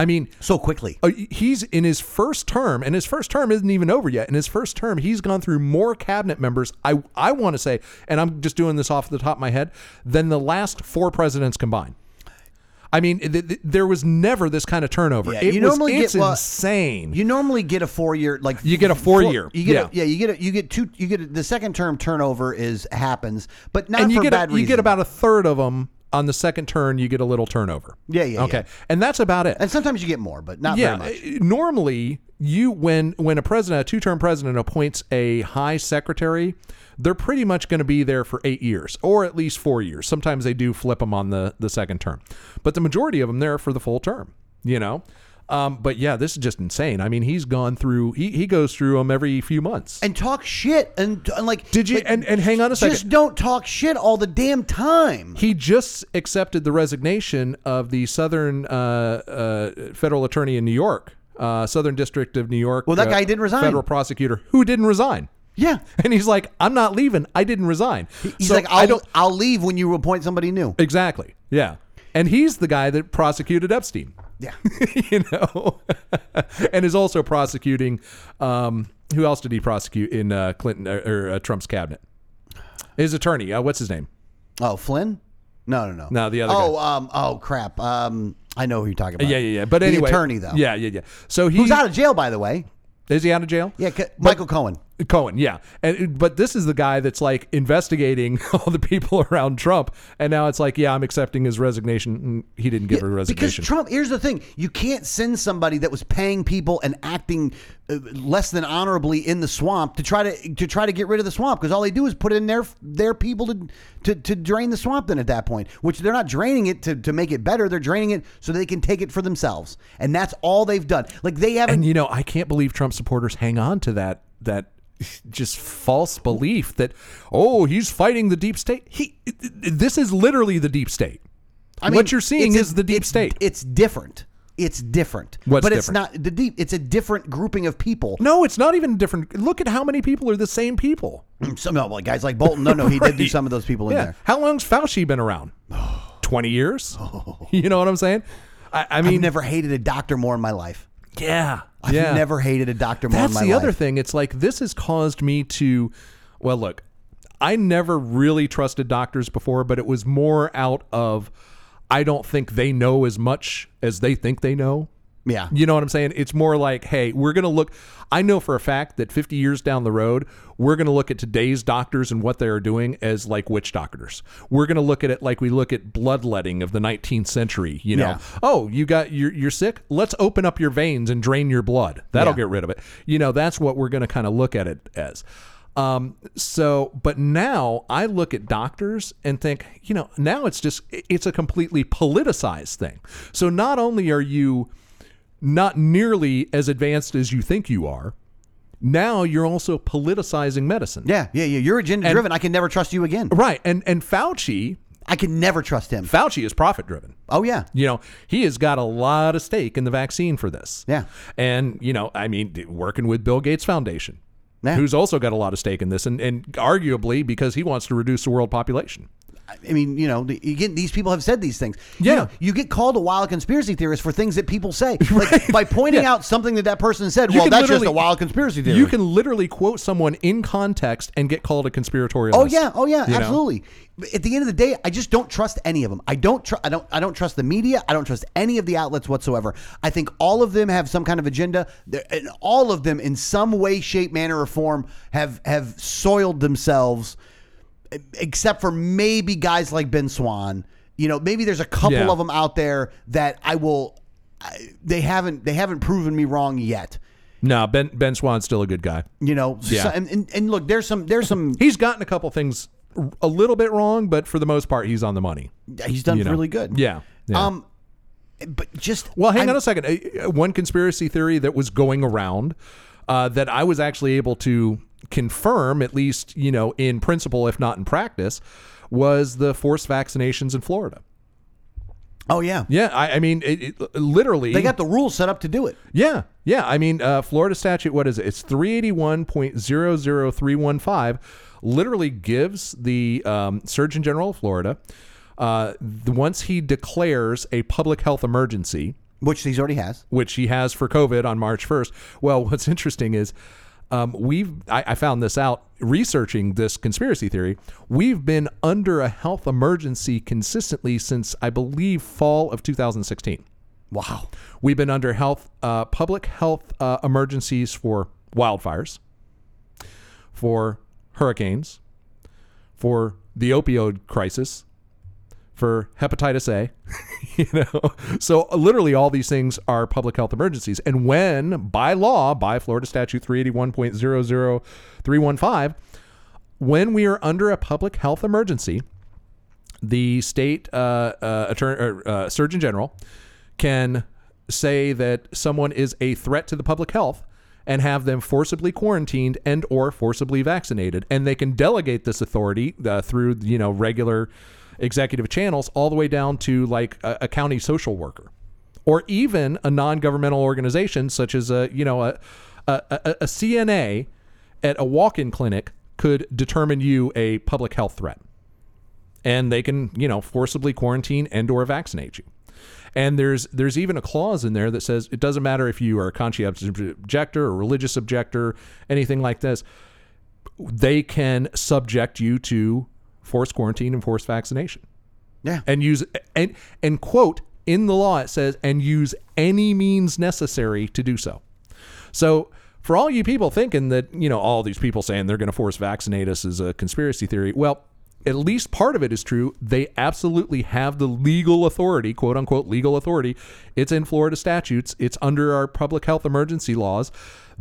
I mean, So quickly. uh, he's in his first term, and his first term isn't even over yet. In his first term, he's gone through more cabinet members. I I want to say, and I'm just doing this off the top of my head, than the last four presidents combined. I mean, th- th- there was never this kind of turnover. Yeah, it you was, normally it's get- well, insane. You normally get a four year like You get a four-year, You get yeah. a, yeah. You get a, you get two. You get a, the second term turnover is happens, but not and you for get bad a, you reason. get about a third of them on the second turn. You get a little turnover. Yeah, yeah, Okay, yeah. and that's about it. and sometimes you get more, but not yeah, very much. uh, normally you when when a president, a two-term president appoints a high secretary, they're pretty much going to be there for 8 years or at least 4 years. Sometimes they do flip them on the the second term. But the majority of them there for the full term, you know. Um, but yeah, this is just insane. I mean, he's gone through he he goes through them every few months. And talk shit and, and like. Did you- like, and- and hang on a second? Just don't talk shit all the damn time. He just accepted the resignation of the Southern uh, uh, federal attorney in New York, uh, Southern District of New York. Well, that uh, guy didn't resign. Federal prosecutor who didn't resign. Yeah. And he's like, I'm not leaving. I didn't resign. He's So like, I I'll, don't I'll leave when you appoint somebody new. exactly. Yeah. And he's the guy that prosecuted Epstein. Yeah. you know, and is also prosecuting. Um, who else did he prosecute in uh, Clinton or, or uh, Trump's cabinet? His attorney. Uh, what's his name? Oh, Flynn? No, no, no. No, the other Oh, um, oh crap. Um, I know who you're talking about. Yeah, yeah, yeah. But the anyway, attorney though. Yeah, yeah, yeah. So he Who's out of jail, by the way? is he out of jail? Yeah, Michael Cohen. Cohen, yeah, and but this is the guy that's like investigating all the people around Trump, and now it's like, yeah, I'm accepting his resignation. He didn't give a resignation Because. Trump, here's the thing: you can't send somebody that was paying people and acting uh, less than honorably in the swamp to try to to try to get rid of the swamp because all they do is put in their their people to, to to drain the swamp. Then at that point, which they're not draining it to to make it better, they're draining it so they can take it for themselves, and that's all they've done. Like they haven't. and you know, I can't believe Trump supporters hang on to that that just false belief that oh, he's fighting the deep state. He, this is literally the deep state. I mean, what you're seeing is the deep it's- state. It's different. It's different. What's but it's different? not the deep. It's a different grouping of people. No, it's not even different. Look at how many people are the same people. Some no, well, guys like Bolton. No, no, he did do some of those people in Yeah. there. How long's Fauci been around? Twenty years. Oh. You know what I'm saying? I, I mean, I've never hated a doctor more in my life. yeah, I've yeah. never hated a doctor more That's the life. other thing. It's like this has caused me to, well, look, I never really trusted doctors before, but it was more out of I don't think they know as much as they think they know. Yeah. You know what I'm saying? It's more like, hey, we're going to look. I know for a fact that 50 years down the road, we're going to look at today's doctors and what they are doing as like witch doctors. We're going to look at it like we look at bloodletting of the 19th century. You know, Yeah. oh, you got you're you're sick. Let's open up your veins and drain your blood. That'll Yeah. get rid of it. You know, that's what we're going to kind of look at it as. Um, so, but now I look at doctors and think, you know, now it's just it's a completely politicized thing. So not only are you not nearly as advanced as you think you are. Now you're also politicizing medicine. Yeah, yeah, yeah. You're agenda driven. I can never trust you again. Right. And and Fauci, I can never trust him. Fauci is profit driven. Oh yeah. You know, he has got a lot of stake in the vaccine for this. Yeah. And, you know, I mean, working with Bill Gates Foundation, Yeah. who's also got a lot of stake in this, and, and arguably because he wants to reduce the world population. I mean, you know, you get these people have said these things. Yeah. You, know, you get called a wild conspiracy theorist for things that people say. Like by pointing Yeah. out something that that person said. You well, that's just a wild conspiracy theory. You can literally quote someone in context and get called a conspiratorialist. Oh yeah, oh yeah, know? absolutely. At the end of the day, I just don't trust any of them. I don't tr- I don't I don't trust the media. I don't trust any of the outlets whatsoever. I think all of them have some kind of agenda, They're- and all of them, in some way, shape, manner, or form, have have soiled themselves. Except for maybe guys like Ben Swann. You know, maybe there's a couple Yeah. of them out there that I will. I, they haven't they haven't proven me wrong yet. No, Ben Ben Swann's still a good guy. You know, Yeah. so, and, and and look, there's some there's some He's gotten a couple things a little bit wrong, but for the most part, he's on the money. he's done you know. really good. Yeah. yeah. Um, but just Well, hang I'm- on a second. Uh, uh, One conspiracy theory that was going around uh, that I was actually able to confirm, at least you know, in principle, if not in practice, was the forced vaccinations in Florida. Oh yeah, Yeah, I, I mean, it, it, literally, they got the rules set up to do it. Yeah, yeah. I mean, uh, Florida statute, what is it? It's 381.00315, literally gives the um, Surgeon General of Florida, uh, once he declares a public health emergency, Which he's already has. which he has for COVID on March 1st. Well, what's interesting is um, we've, I, I found this out researching this conspiracy theory. We've been under a health emergency consistently since, I believe, fall of 2016. Wow. We've been under health, uh, public health uh, emergencies for wildfires, for hurricanes, for the opioid crisis, for hepatitis A. you know, so literally all these things are public health emergencies. And when, by law, by Florida Statute 381.00315, when we are under a public health emergency, the state uh, uh, attorney, or, uh, surgeon general can say that someone is a threat to the public health and have them forcibly quarantined and or forcibly vaccinated and they can delegate this authority uh, through you know regular executive channels all the way down to like a, a county social worker or even a non-governmental organization such as a you know a a, a, a CNA at a walk-in clinic could determine you a public health threat. And they can you know forcibly quarantine and or vaccinate you. And there's there's even a clause in there that says it doesn't matter if you are a conscientious objector or religious objector anything like this. They can subject you to forced quarantine and forced vaccination Yeah. and use and and quote in the law it says and use any means necessary to do so so for all you people thinking that, you know, all these people saying they're going to force vaccinate us is a conspiracy theory, well, at least part of it is true. They absolutely have the legal authority, quote unquote legal authority. It's in Florida statutes, it's under our public health emergency laws.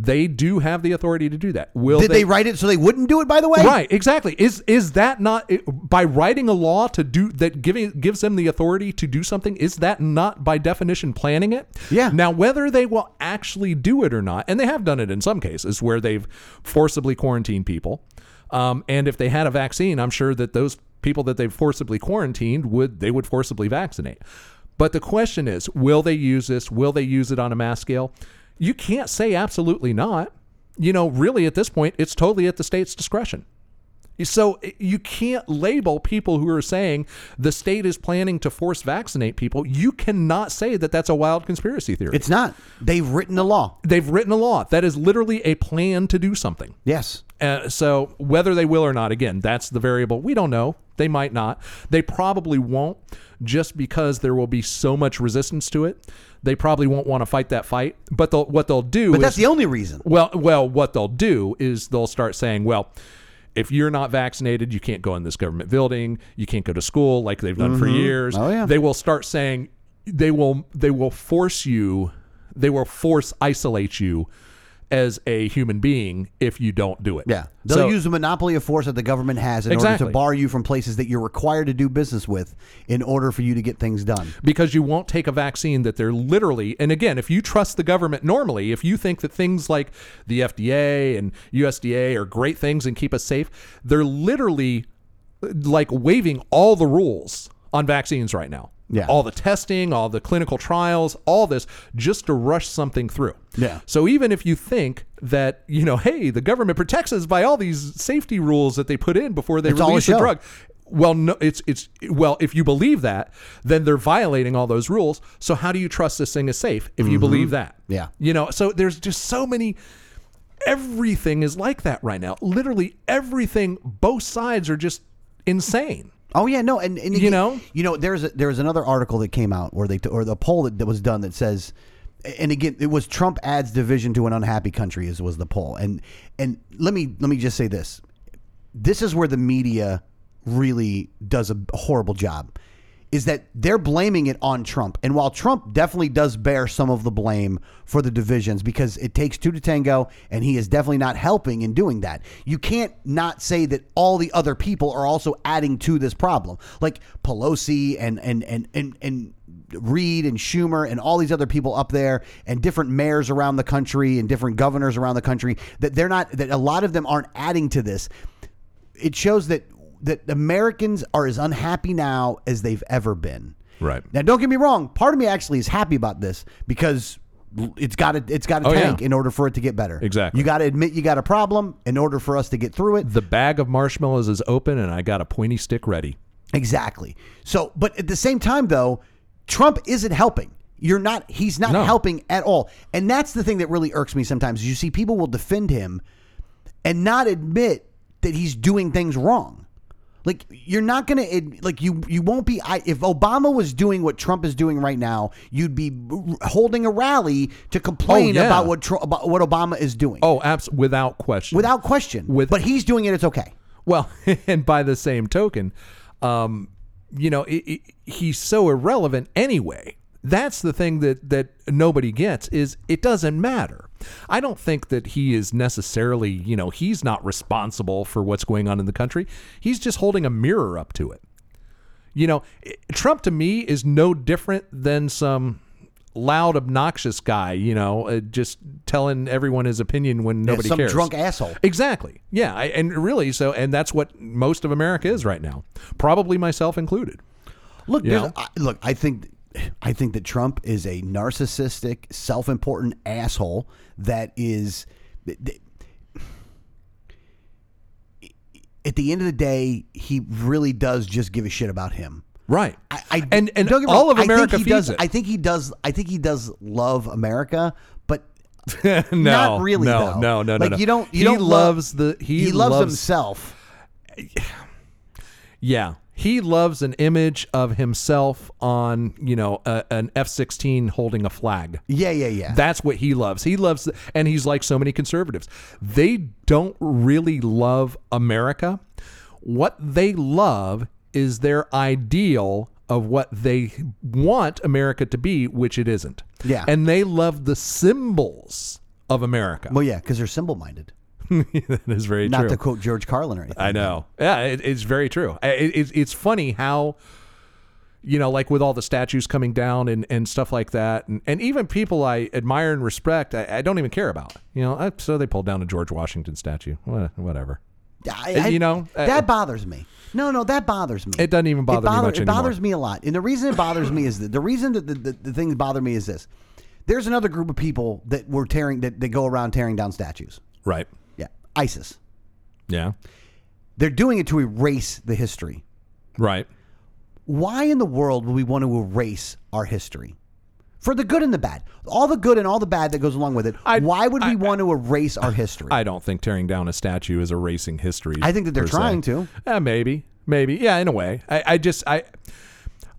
They do have the authority to do that. Will Did they write it so they wouldn't do it? By the way, Right, exactly. Is is that not by writing a law to do that giving gives them the authority to do something? Is that not by definition planning it? Yeah. Now whether they will actually do it or not, and they have done it in some cases where they've forcibly quarantined people, um, and if they had a vaccine, I'm sure that those people that they've forcibly quarantined would they would forcibly vaccinate. But the question is, will they use this? Will they use it on a mass scale? You can't say absolutely not. You know, really at this point, it's totally at the state's discretion. So you can't label people who are saying the state is planning to force vaccinate people. You cannot say that that's a wild conspiracy theory. It's not. They've written a law. They've written a law that is literally a plan to do something. Yes. Uh, so whether they will or not, again, that's the variable. We don't know. They might not. They probably won't, just because there will be so much resistance to it. They probably won't want to fight that fight. But they'll, what they'll do, But is, that's the only reason. well, well, what they'll do is they'll start saying, well. If you're not vaccinated, you can't go in this government building. You can't go to school like they've done for mm-hmm. years. Oh, yeah. They will start saying they will they will force you they will force isolate you as a human being if you don't do it. Yeah. They'll So- use the monopoly of force that the government has in order to bar you from places that you're required to do business with in order for you to get things done. because you won't take a vaccine that they're literally and again if you trust the government normally if you think that things like the FDA and USDA are great things and keep us safe they're literally like waiving all the rules on vaccines right now Yeah. all the testing all the clinical trials all this just to rush something through Yeah. so even if you think that you know hey the government protects us by all these safety rules that they put in before they It's a release the drug well no it's it's well if you believe that then they're violating all those rules so how do you trust this thing is safe if you believe that Mm-hmm. Yeah. you know so there's just so many everything is like that right now literally everything both sides are just insane Oh yeah, no, and, and You again, know? you know, there's a, there was another article that came out where they or the poll that, that was done that says, and again, it was Trump adds division to an unhappy country is was the poll, and and let me let me just say this, this is where the media really does a horrible job, is that they're blaming it on Trump, and while Trump definitely does bear some of the blame for the divisions because it takes two to tango, and he is definitely not helping in doing that. You can't not say that all the other people are also adding to this problem, like Pelosi and and and and and. Reid and Schumer and all these other people up there and different mayors around the country and different governors around the country that they're not that a lot of them aren't adding to this it shows that that Americans are as unhappy now as they've ever been. Right. Now, don't get me wrong. Part of me actually is happy about this because it's got to it's got to Oh, yeah. tank in order for it to get better. Exactly. You got to admit you got a problem in order for us to get through it. the bag of marshmallows is open and i got a pointy stick ready Exactly. So, but at the same time, though, Trump isn't helping. You're not. He's not No. helping at all. And that's the thing that really irks me sometimes. You see people will defend him and not admit that he's doing things wrong. Like you're not gonna ad- like you you won't be. I, if Obama was doing what Trump is doing right now, you'd be holding a rally to complain Oh, yeah. about what about what Obama is doing. oh abs- without question without question. With- but he's doing it. It's okay. Well, and by the same token, um, you know, it, it, he's so irrelevant anyway. That's the thing that that nobody gets is it doesn't matter. I don't think that he is necessarily, you know, he's not responsible for what's going on in the country. He's just holding a mirror up to it. You know, Trump to me is no different than some loud, obnoxious guy. You know, uh, just telling everyone his opinion when nobody cares. some cares. drunk asshole. Exactly. Yeah, I, and really so, and that's what most of America is right now, probably myself included. Look? I, look. I think, I think that Trump is a narcissistic, self-important asshole that is. At the end of the day, he really does just give a shit about him. Right. I, I and and don't get all wrong, of I think America he feeds does, it. I think he does. I think he does love America, but no, not really. No, though. no, no, no. Like no. you don't. You he don't love- loves the. He, he loves, loves himself. Yeah, he loves an image of himself on, you know, a, an F 16 holding a flag. Yeah, yeah, yeah. That's what he loves. He loves, and he's like so many conservatives. They don't really love America. What they love is their ideal of what they want America to be, which it isn't. Yeah. And they love the symbols of America. well, yeah, because they're symbol minded. that is very Not true. Not to quote George Carlin or anything. I know. Yeah, it, it's very true. I- It, it's funny how, you know, like with all the statues coming down and, and stuff like that, and, and even people I admire and respect, I, I don't even care about. You know, I, so they pulled down a George Washington statue. Whatever. I, you know, uh, that bothers me. No, no, that bothers me. It doesn't even bother me much It anymore. bothers me a lot, and the reason it bothers me is that the reason that the, the, the things bother me is this: there's another group of people that were tearing that, that go around tearing down statues. Right. ISIS. Yeah. They're doing it to erase the history. Right. Why in the world would we want to erase our history? For the good and the bad, all the good and all the bad that goes along with it. I- why would we I- want to erase our history? I don't think tearing down a statue is erasing history. I think that they're per se. trying to. Eh, maybe, maybe, yeah, in a way. I, I just I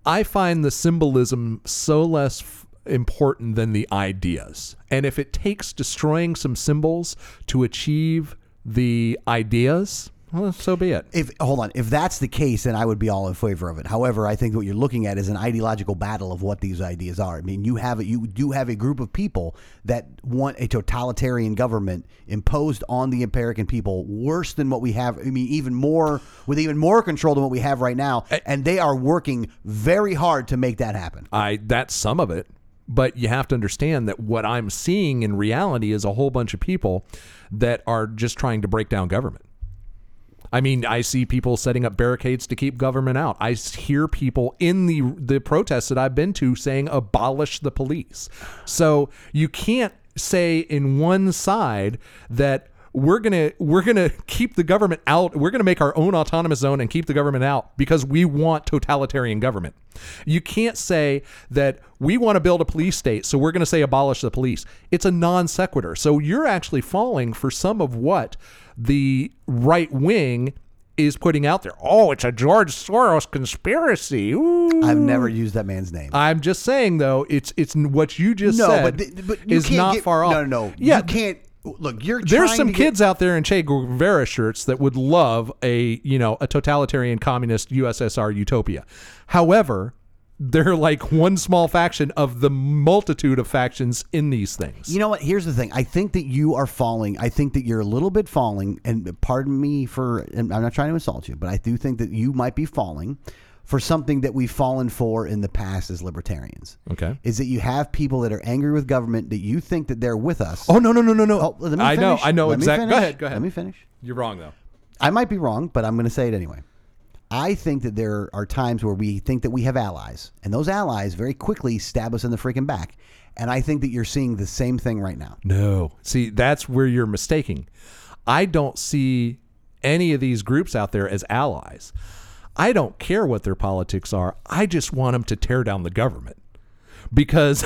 I find the symbolism so less f- important than the ideas. And if it takes destroying some symbols to achieve the ideas, well, so be it. If hold on, if that's the case, then I would be all in favor of it. However, I think what you're looking at is an ideological battle of what these ideas are. I mean, you have a, you do have a group of people that want a totalitarian government imposed on the American people, worse than what we have. I mean, even more with even more control than what we have right now, eh. and they are working very hard to make that happen. I that's some of it, but you have to understand that what I'm seeing in reality is a whole bunch of people that are just trying to break down government. I mean, I see people setting up barricades to keep government out. I hear people in the the protests that I've been to saying abolish the police. So you can't say in one side that we're gonna we're gonna keep the government out. We're gonna make our own autonomous zone and keep the government out because we want totalitarian government. You can't say that we want to build a police state, so we're gonna say abolish the police. It's a non sequitur. So you're actually falling for some of what the right wing is putting out there. Oh, it's a George Soros conspiracy. Ooh. I've never used that man's name. I'm just saying though, it's it's what you just no, said but th- but you is not get, far off. No, no, no. Yeah, you can't. Look, you're there's some to get- kids out there in Che Guevara shirts that would love a you know a totalitarian communist USSR utopia. However, they're like one small faction of the multitude of factions in these things. You know what? Here's the thing. I think that you are falling. I think that you're a little bit falling, and pardon me for. And I'm not trying to insult you, but I do think that you might be falling for something that we've fallen for in the past as libertarians. Okay. Is that you have people that are angry with government that you think that they're with us. Oh no no no no no! Oh, let me I know. I know exactly. Go ahead go ahead. Let me finish. You're wrong though. I might be wrong, but I'm going to say it anyway. I think that there are times where we think that we have allies, and those allies very quickly stab us in the freaking back. And I think that you're seeing the same thing right now. No. See, that's where you're mistaking. I don't see any of these groups out there as allies. I don't care what their politics are. I just want them to tear down the government. Because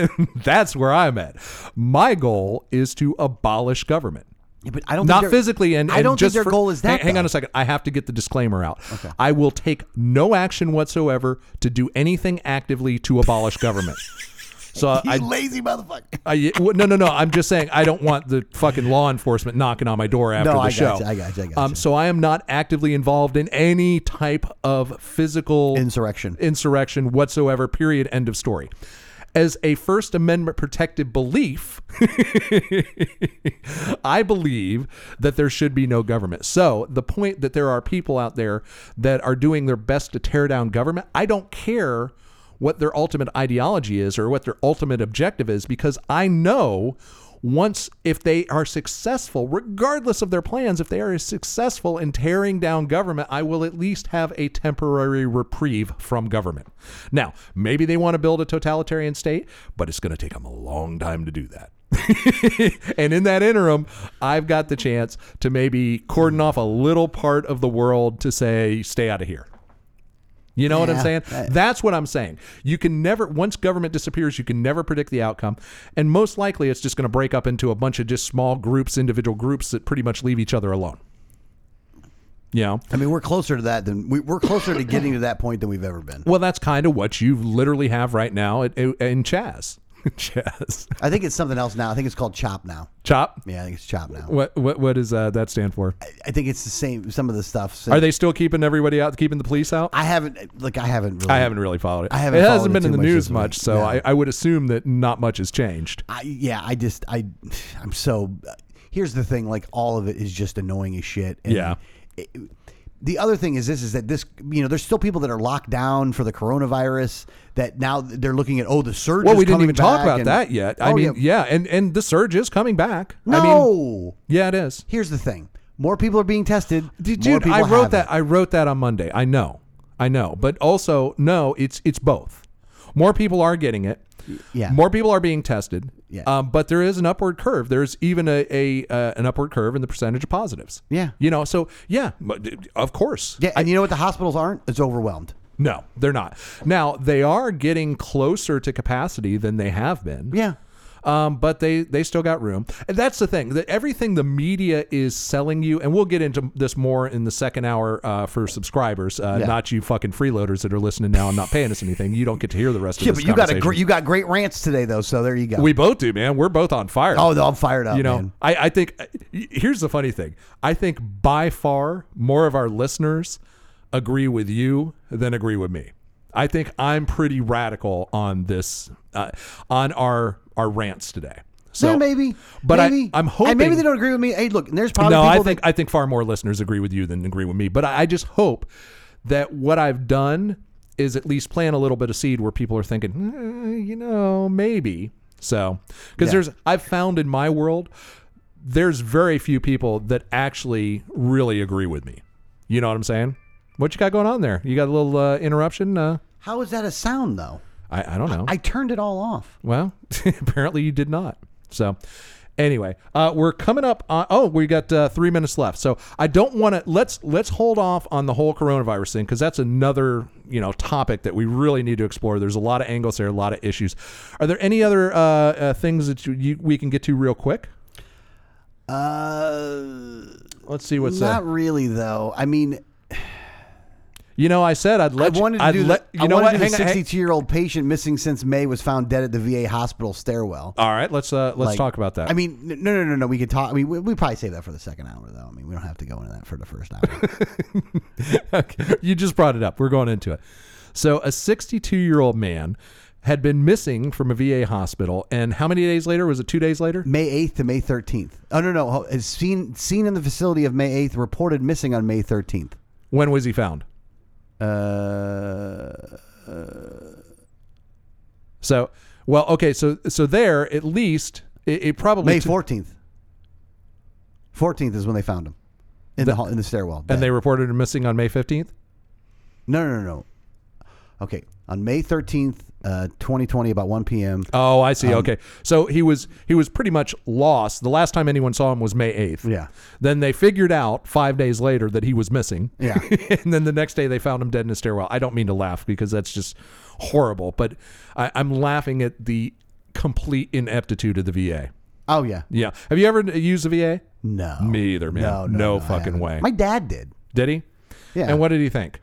that's where I'm at. My goal is to abolish government. Yeah, but I don't Not physically and, I don't just think their for- goal is that. Hang, hang on a second. I have to get the disclaimer out. I will take no action whatsoever to do anything actively to abolish government. So You I, lazy motherfucker. I, w- no, no, no. I'm just saying I don't want the fucking law enforcement knocking on my door after No, the I show. gotcha, I gotcha, I gotcha. Um, so I am not actively involved in any type of physical Insurrection. insurrection whatsoever. Period. End of story. As a First Amendment protected belief, I believe that there should be no government. So the point that there are people out there that are doing their best to tear down government, I don't care what their ultimate ideology is or what their ultimate objective is because I know once if they are successful regardless of their plans if they are successful in tearing down government I will at least have a temporary reprieve from government. Now, maybe they want to build a totalitarian state, but it's going to take them a long time to do that. and in that interim, I've got the chance to maybe cordon off a little part of the world to say, stay out of here. You know what I'm saying? that- That's what I'm saying. You can never, once government disappears, you can never predict the outcome. And most likely, it's just going to break up into a bunch of just small groups, individual groups that pretty much leave each other alone. You know. I mean, we're closer to that than we, we're closer to getting to that point than we've ever been. Well, that's kind of what you literally have right now at, in Chaz. Chaz. I think it's something else now. I think it's called Chop now. Chop. Yeah, I think it's Chop now. What what what does uh, that stand for? I think it's the same. Some of the stuff. Are they still keeping everybody out, keeping the police out? I haven't. Like I haven't. Really, I haven't really followed it. I haven't It hasn't been in the news much, so No. I, I would assume that not much has changed. I, yeah, I just I I'm so. Here's the thing: like all of it is just annoying as shit. And Yeah. it- the other thing is this: is that this you know there's still people that are locked down for the coronavirus that now they're looking at oh the surge. Well, we didn't even talk about and- that yet. I Oh, mean, yeah. and and the surge is coming back. no. I mean, yeah, it is. Here's the thing: more people are being tested. Dude, I wrote that. it. I wrote that on Monday. I know, I know, but also no, it's it's both. More people are getting it. Yeah. More people are being tested. Yeah. Um, but there is an upward curve. There's even a, a uh, an upward curve in the percentage of positives. Yeah. You know. So yeah, of course. Yeah, and you know what? The hospitals aren't. It's overwhelmed. No, they're not. Now they are getting closer to capacity than they have been. Yeah. Um, but they they still got room. And that's the thing. That everything the media is selling you, and we'll get into this more in the second hour uh, for subscribers, uh, Yeah. not you fucking freeloaders that are listening now and not paying us anything. You don't get to hear the rest of Yeah, this but you got a you got great rants today though. So there you go. we both do, man. We're both on fire. oh, no, I'm fired up. you know, man. I, I think here's the funny thing. I think by far more of our listeners agree with you than agree with me. I think I'm pretty radical on this, uh, on our our rants today. So yeah, maybe. but I- maybe. I'm And maybe they don't agree with me. Hey, look, there's probably no, I think that, I think far more listeners agree with you than agree with me. But I, I just hope that what I've done is at least plant a little bit of seed where people are thinking, "Eh, you know, maybe. So, because Yeah. there's I've found in my world, there's very few people that actually really agree with me. You know what I'm saying? What you got going on there? You got a little uh, interruption? Uh, how is that a sound though? I, I don't know. I turned it all off. Well, apparently you did not. So, anyway, uh, we're coming up. On, oh, we got uh, three minutes left. So I don't want to let's let's hold off on the whole coronavirus thing because that's another you know topic that we really need to explore. There's a lot of angles there, a lot of issues. Are there any other uh, uh, things that you, you, we can get to real quick? Uh, Let's see what's not uh, really though. I mean, You know, I said I'd let I wanted to I'd do let, the, you I know wanted what? to do Hang the on, hang- 62 year old patient missing since May was found dead at the VA hospital stairwell. All right, let's uh, let's Like, talk about that. I mean, n- no, no, no, no. We could talk. I mean, we, we probably save that for the second hour, though. I mean, we don't have to go into that for the first hour. okay. You just brought it up. We're going into it. So, a 62 year old man had been missing from a VA hospital, and how many days later? Was it two days later? May 8th to May 13th. Oh no, no. ho- Is seen seen in the facility of May 8th. Reported missing on May 13th. When was he found? Uh, So, well, okay. So, so there, at least, it, it probably May 14th. 14th is when they found him in the, hall in the stairwell. and they reported him missing on May 15th. no, no, no, no. Okay, on May 13th, uh, 2020, about 1 p.m. Oh, I see. Um, okay, so he was he was pretty much lost. The last time anyone saw him was May 8th. Yeah. Then they figured out five days later that he was missing. Yeah. and then the next day they found him dead in a stairwell. I don't mean to laugh because that's just horrible, but I, I'm laughing at the complete ineptitude of the VA. Oh yeah. Yeah. Have you ever used the VA? No. Me either, man. No, no, No no, fucking way. My dad did. Did he? Yeah. And what did he think?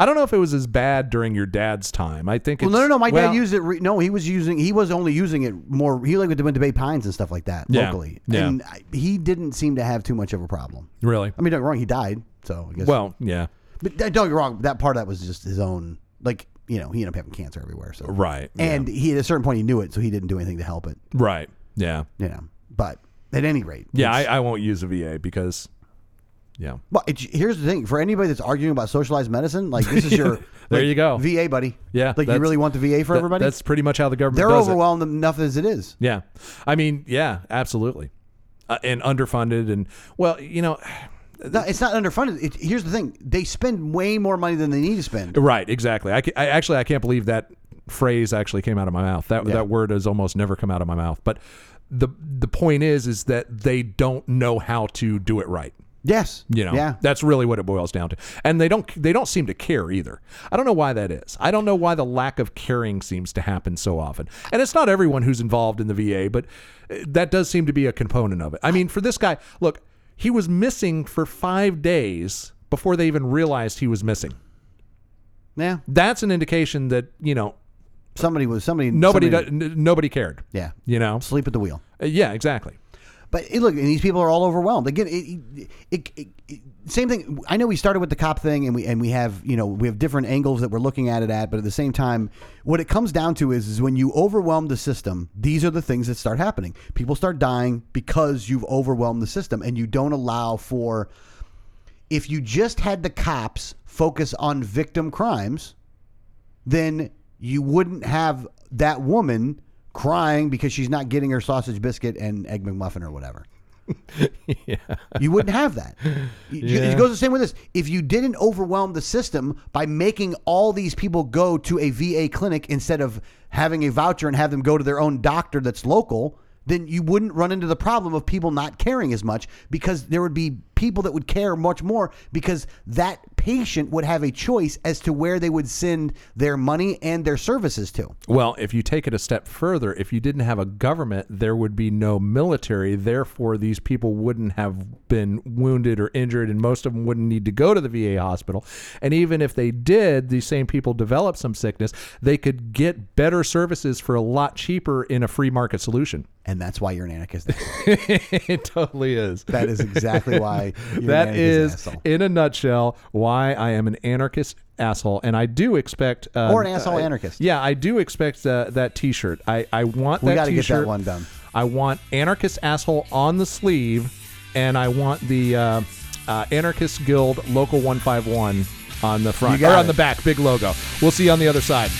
I don't know if it was as bad during your dad's time. I think. Well, It's, no, no, no. My well, dad used it. Re- no, he was using. He was only using it more. He like went to Bay Pines and stuff like that Yeah. locally, Yeah. and I, he didn't seem to have too much of a problem. Really? I mean, don't get wrong. He died, so I guess. Well, yeah. but don't get wrong. That part of that was just his own. Like you know, he ended up having cancer everywhere. So Right. yeah. and he at a certain point he knew it, so he didn't do anything to help it. right. Yeah. You know, but at any rate, Yeah. I, I won't use a VA because. Yeah. But it's, here's the thing: for anybody that's arguing about socialized medicine, like this is your There like, you go. VA buddy. Yeah, like you really want the VA for That- everybody. That's pretty much how the government They're does it. overwhelmed enough as it is. Yeah. I mean, yeah, absolutely. Uh, and underfunded and well, you know, No, it's not underfunded. It, here's the thing: they spend way more money than they need to spend. right, exactly. I, I actually I can't believe that phrase actually came out of my mouth. That Yeah. that word has almost never come out of my mouth. But the the point is is that they don't know how to do it right. Yes, You know, yeah. that's really what it boils down to. And they don't they don't seem to care either. I don't know why that is. I don't know why the lack of caring seems to happen so often. And it's not everyone who's involved in the VA, but uh, that does seem to be a component of it. I mean, for this guy, look, He was missing for five days before they even realized he was missing. Yeah. That's an indication that you know Somebody was somebody. nobody somebody- do- n- nobody cared. Yeah. You know. Sleep at the wheel. Uh, yeah, exactly. But it, look, and these people are all overwhelmed. Again, it, it, same thing. I know we started with the cop thing, and we and we have you know we have different angles that we're looking at it at. But at the same time, what it comes down to is is when you overwhelm the system, these are the things that start happening. People start dying because you've overwhelmed the system, and you don't allow for. If you just had the cops focus on victim crimes, then you wouldn't have that woman crying because she's not getting her sausage biscuit and egg McMuffin or whatever. yeah. You wouldn't have that. You- Yeah. It goes the same with this. If you didn't overwhelm the system by making all these people go to a VA clinic instead of having a voucher and have them go to their own doctor that's local, then you wouldn't run into the problem of people not caring as much because there would be people that would care much more because that patient would have a choice as to where they would send their money and their services to. Well, if you take it a step further, if you didn't have a government, there would be no military. Therefore, these people wouldn't have been wounded or injured, and most of them wouldn't need to go to the VA hospital. And even if they did, these same people develop some sickness, they could get better services for a lot cheaper in a free market solution. And that's why you're an anarchist. it totally is. That is exactly why you're That an is, in a nutshell, why I am an anarchist asshole, and I do expect uh, Or an asshole uh, anarchist. Yeah, I do expect uh, that T-shirt. I I want We that gotta get that one done. I want anarchist asshole on the sleeve, and I want the uh, uh, anarchist guild local one five one on the front or on it. the back, big logo. We'll see you on the other side.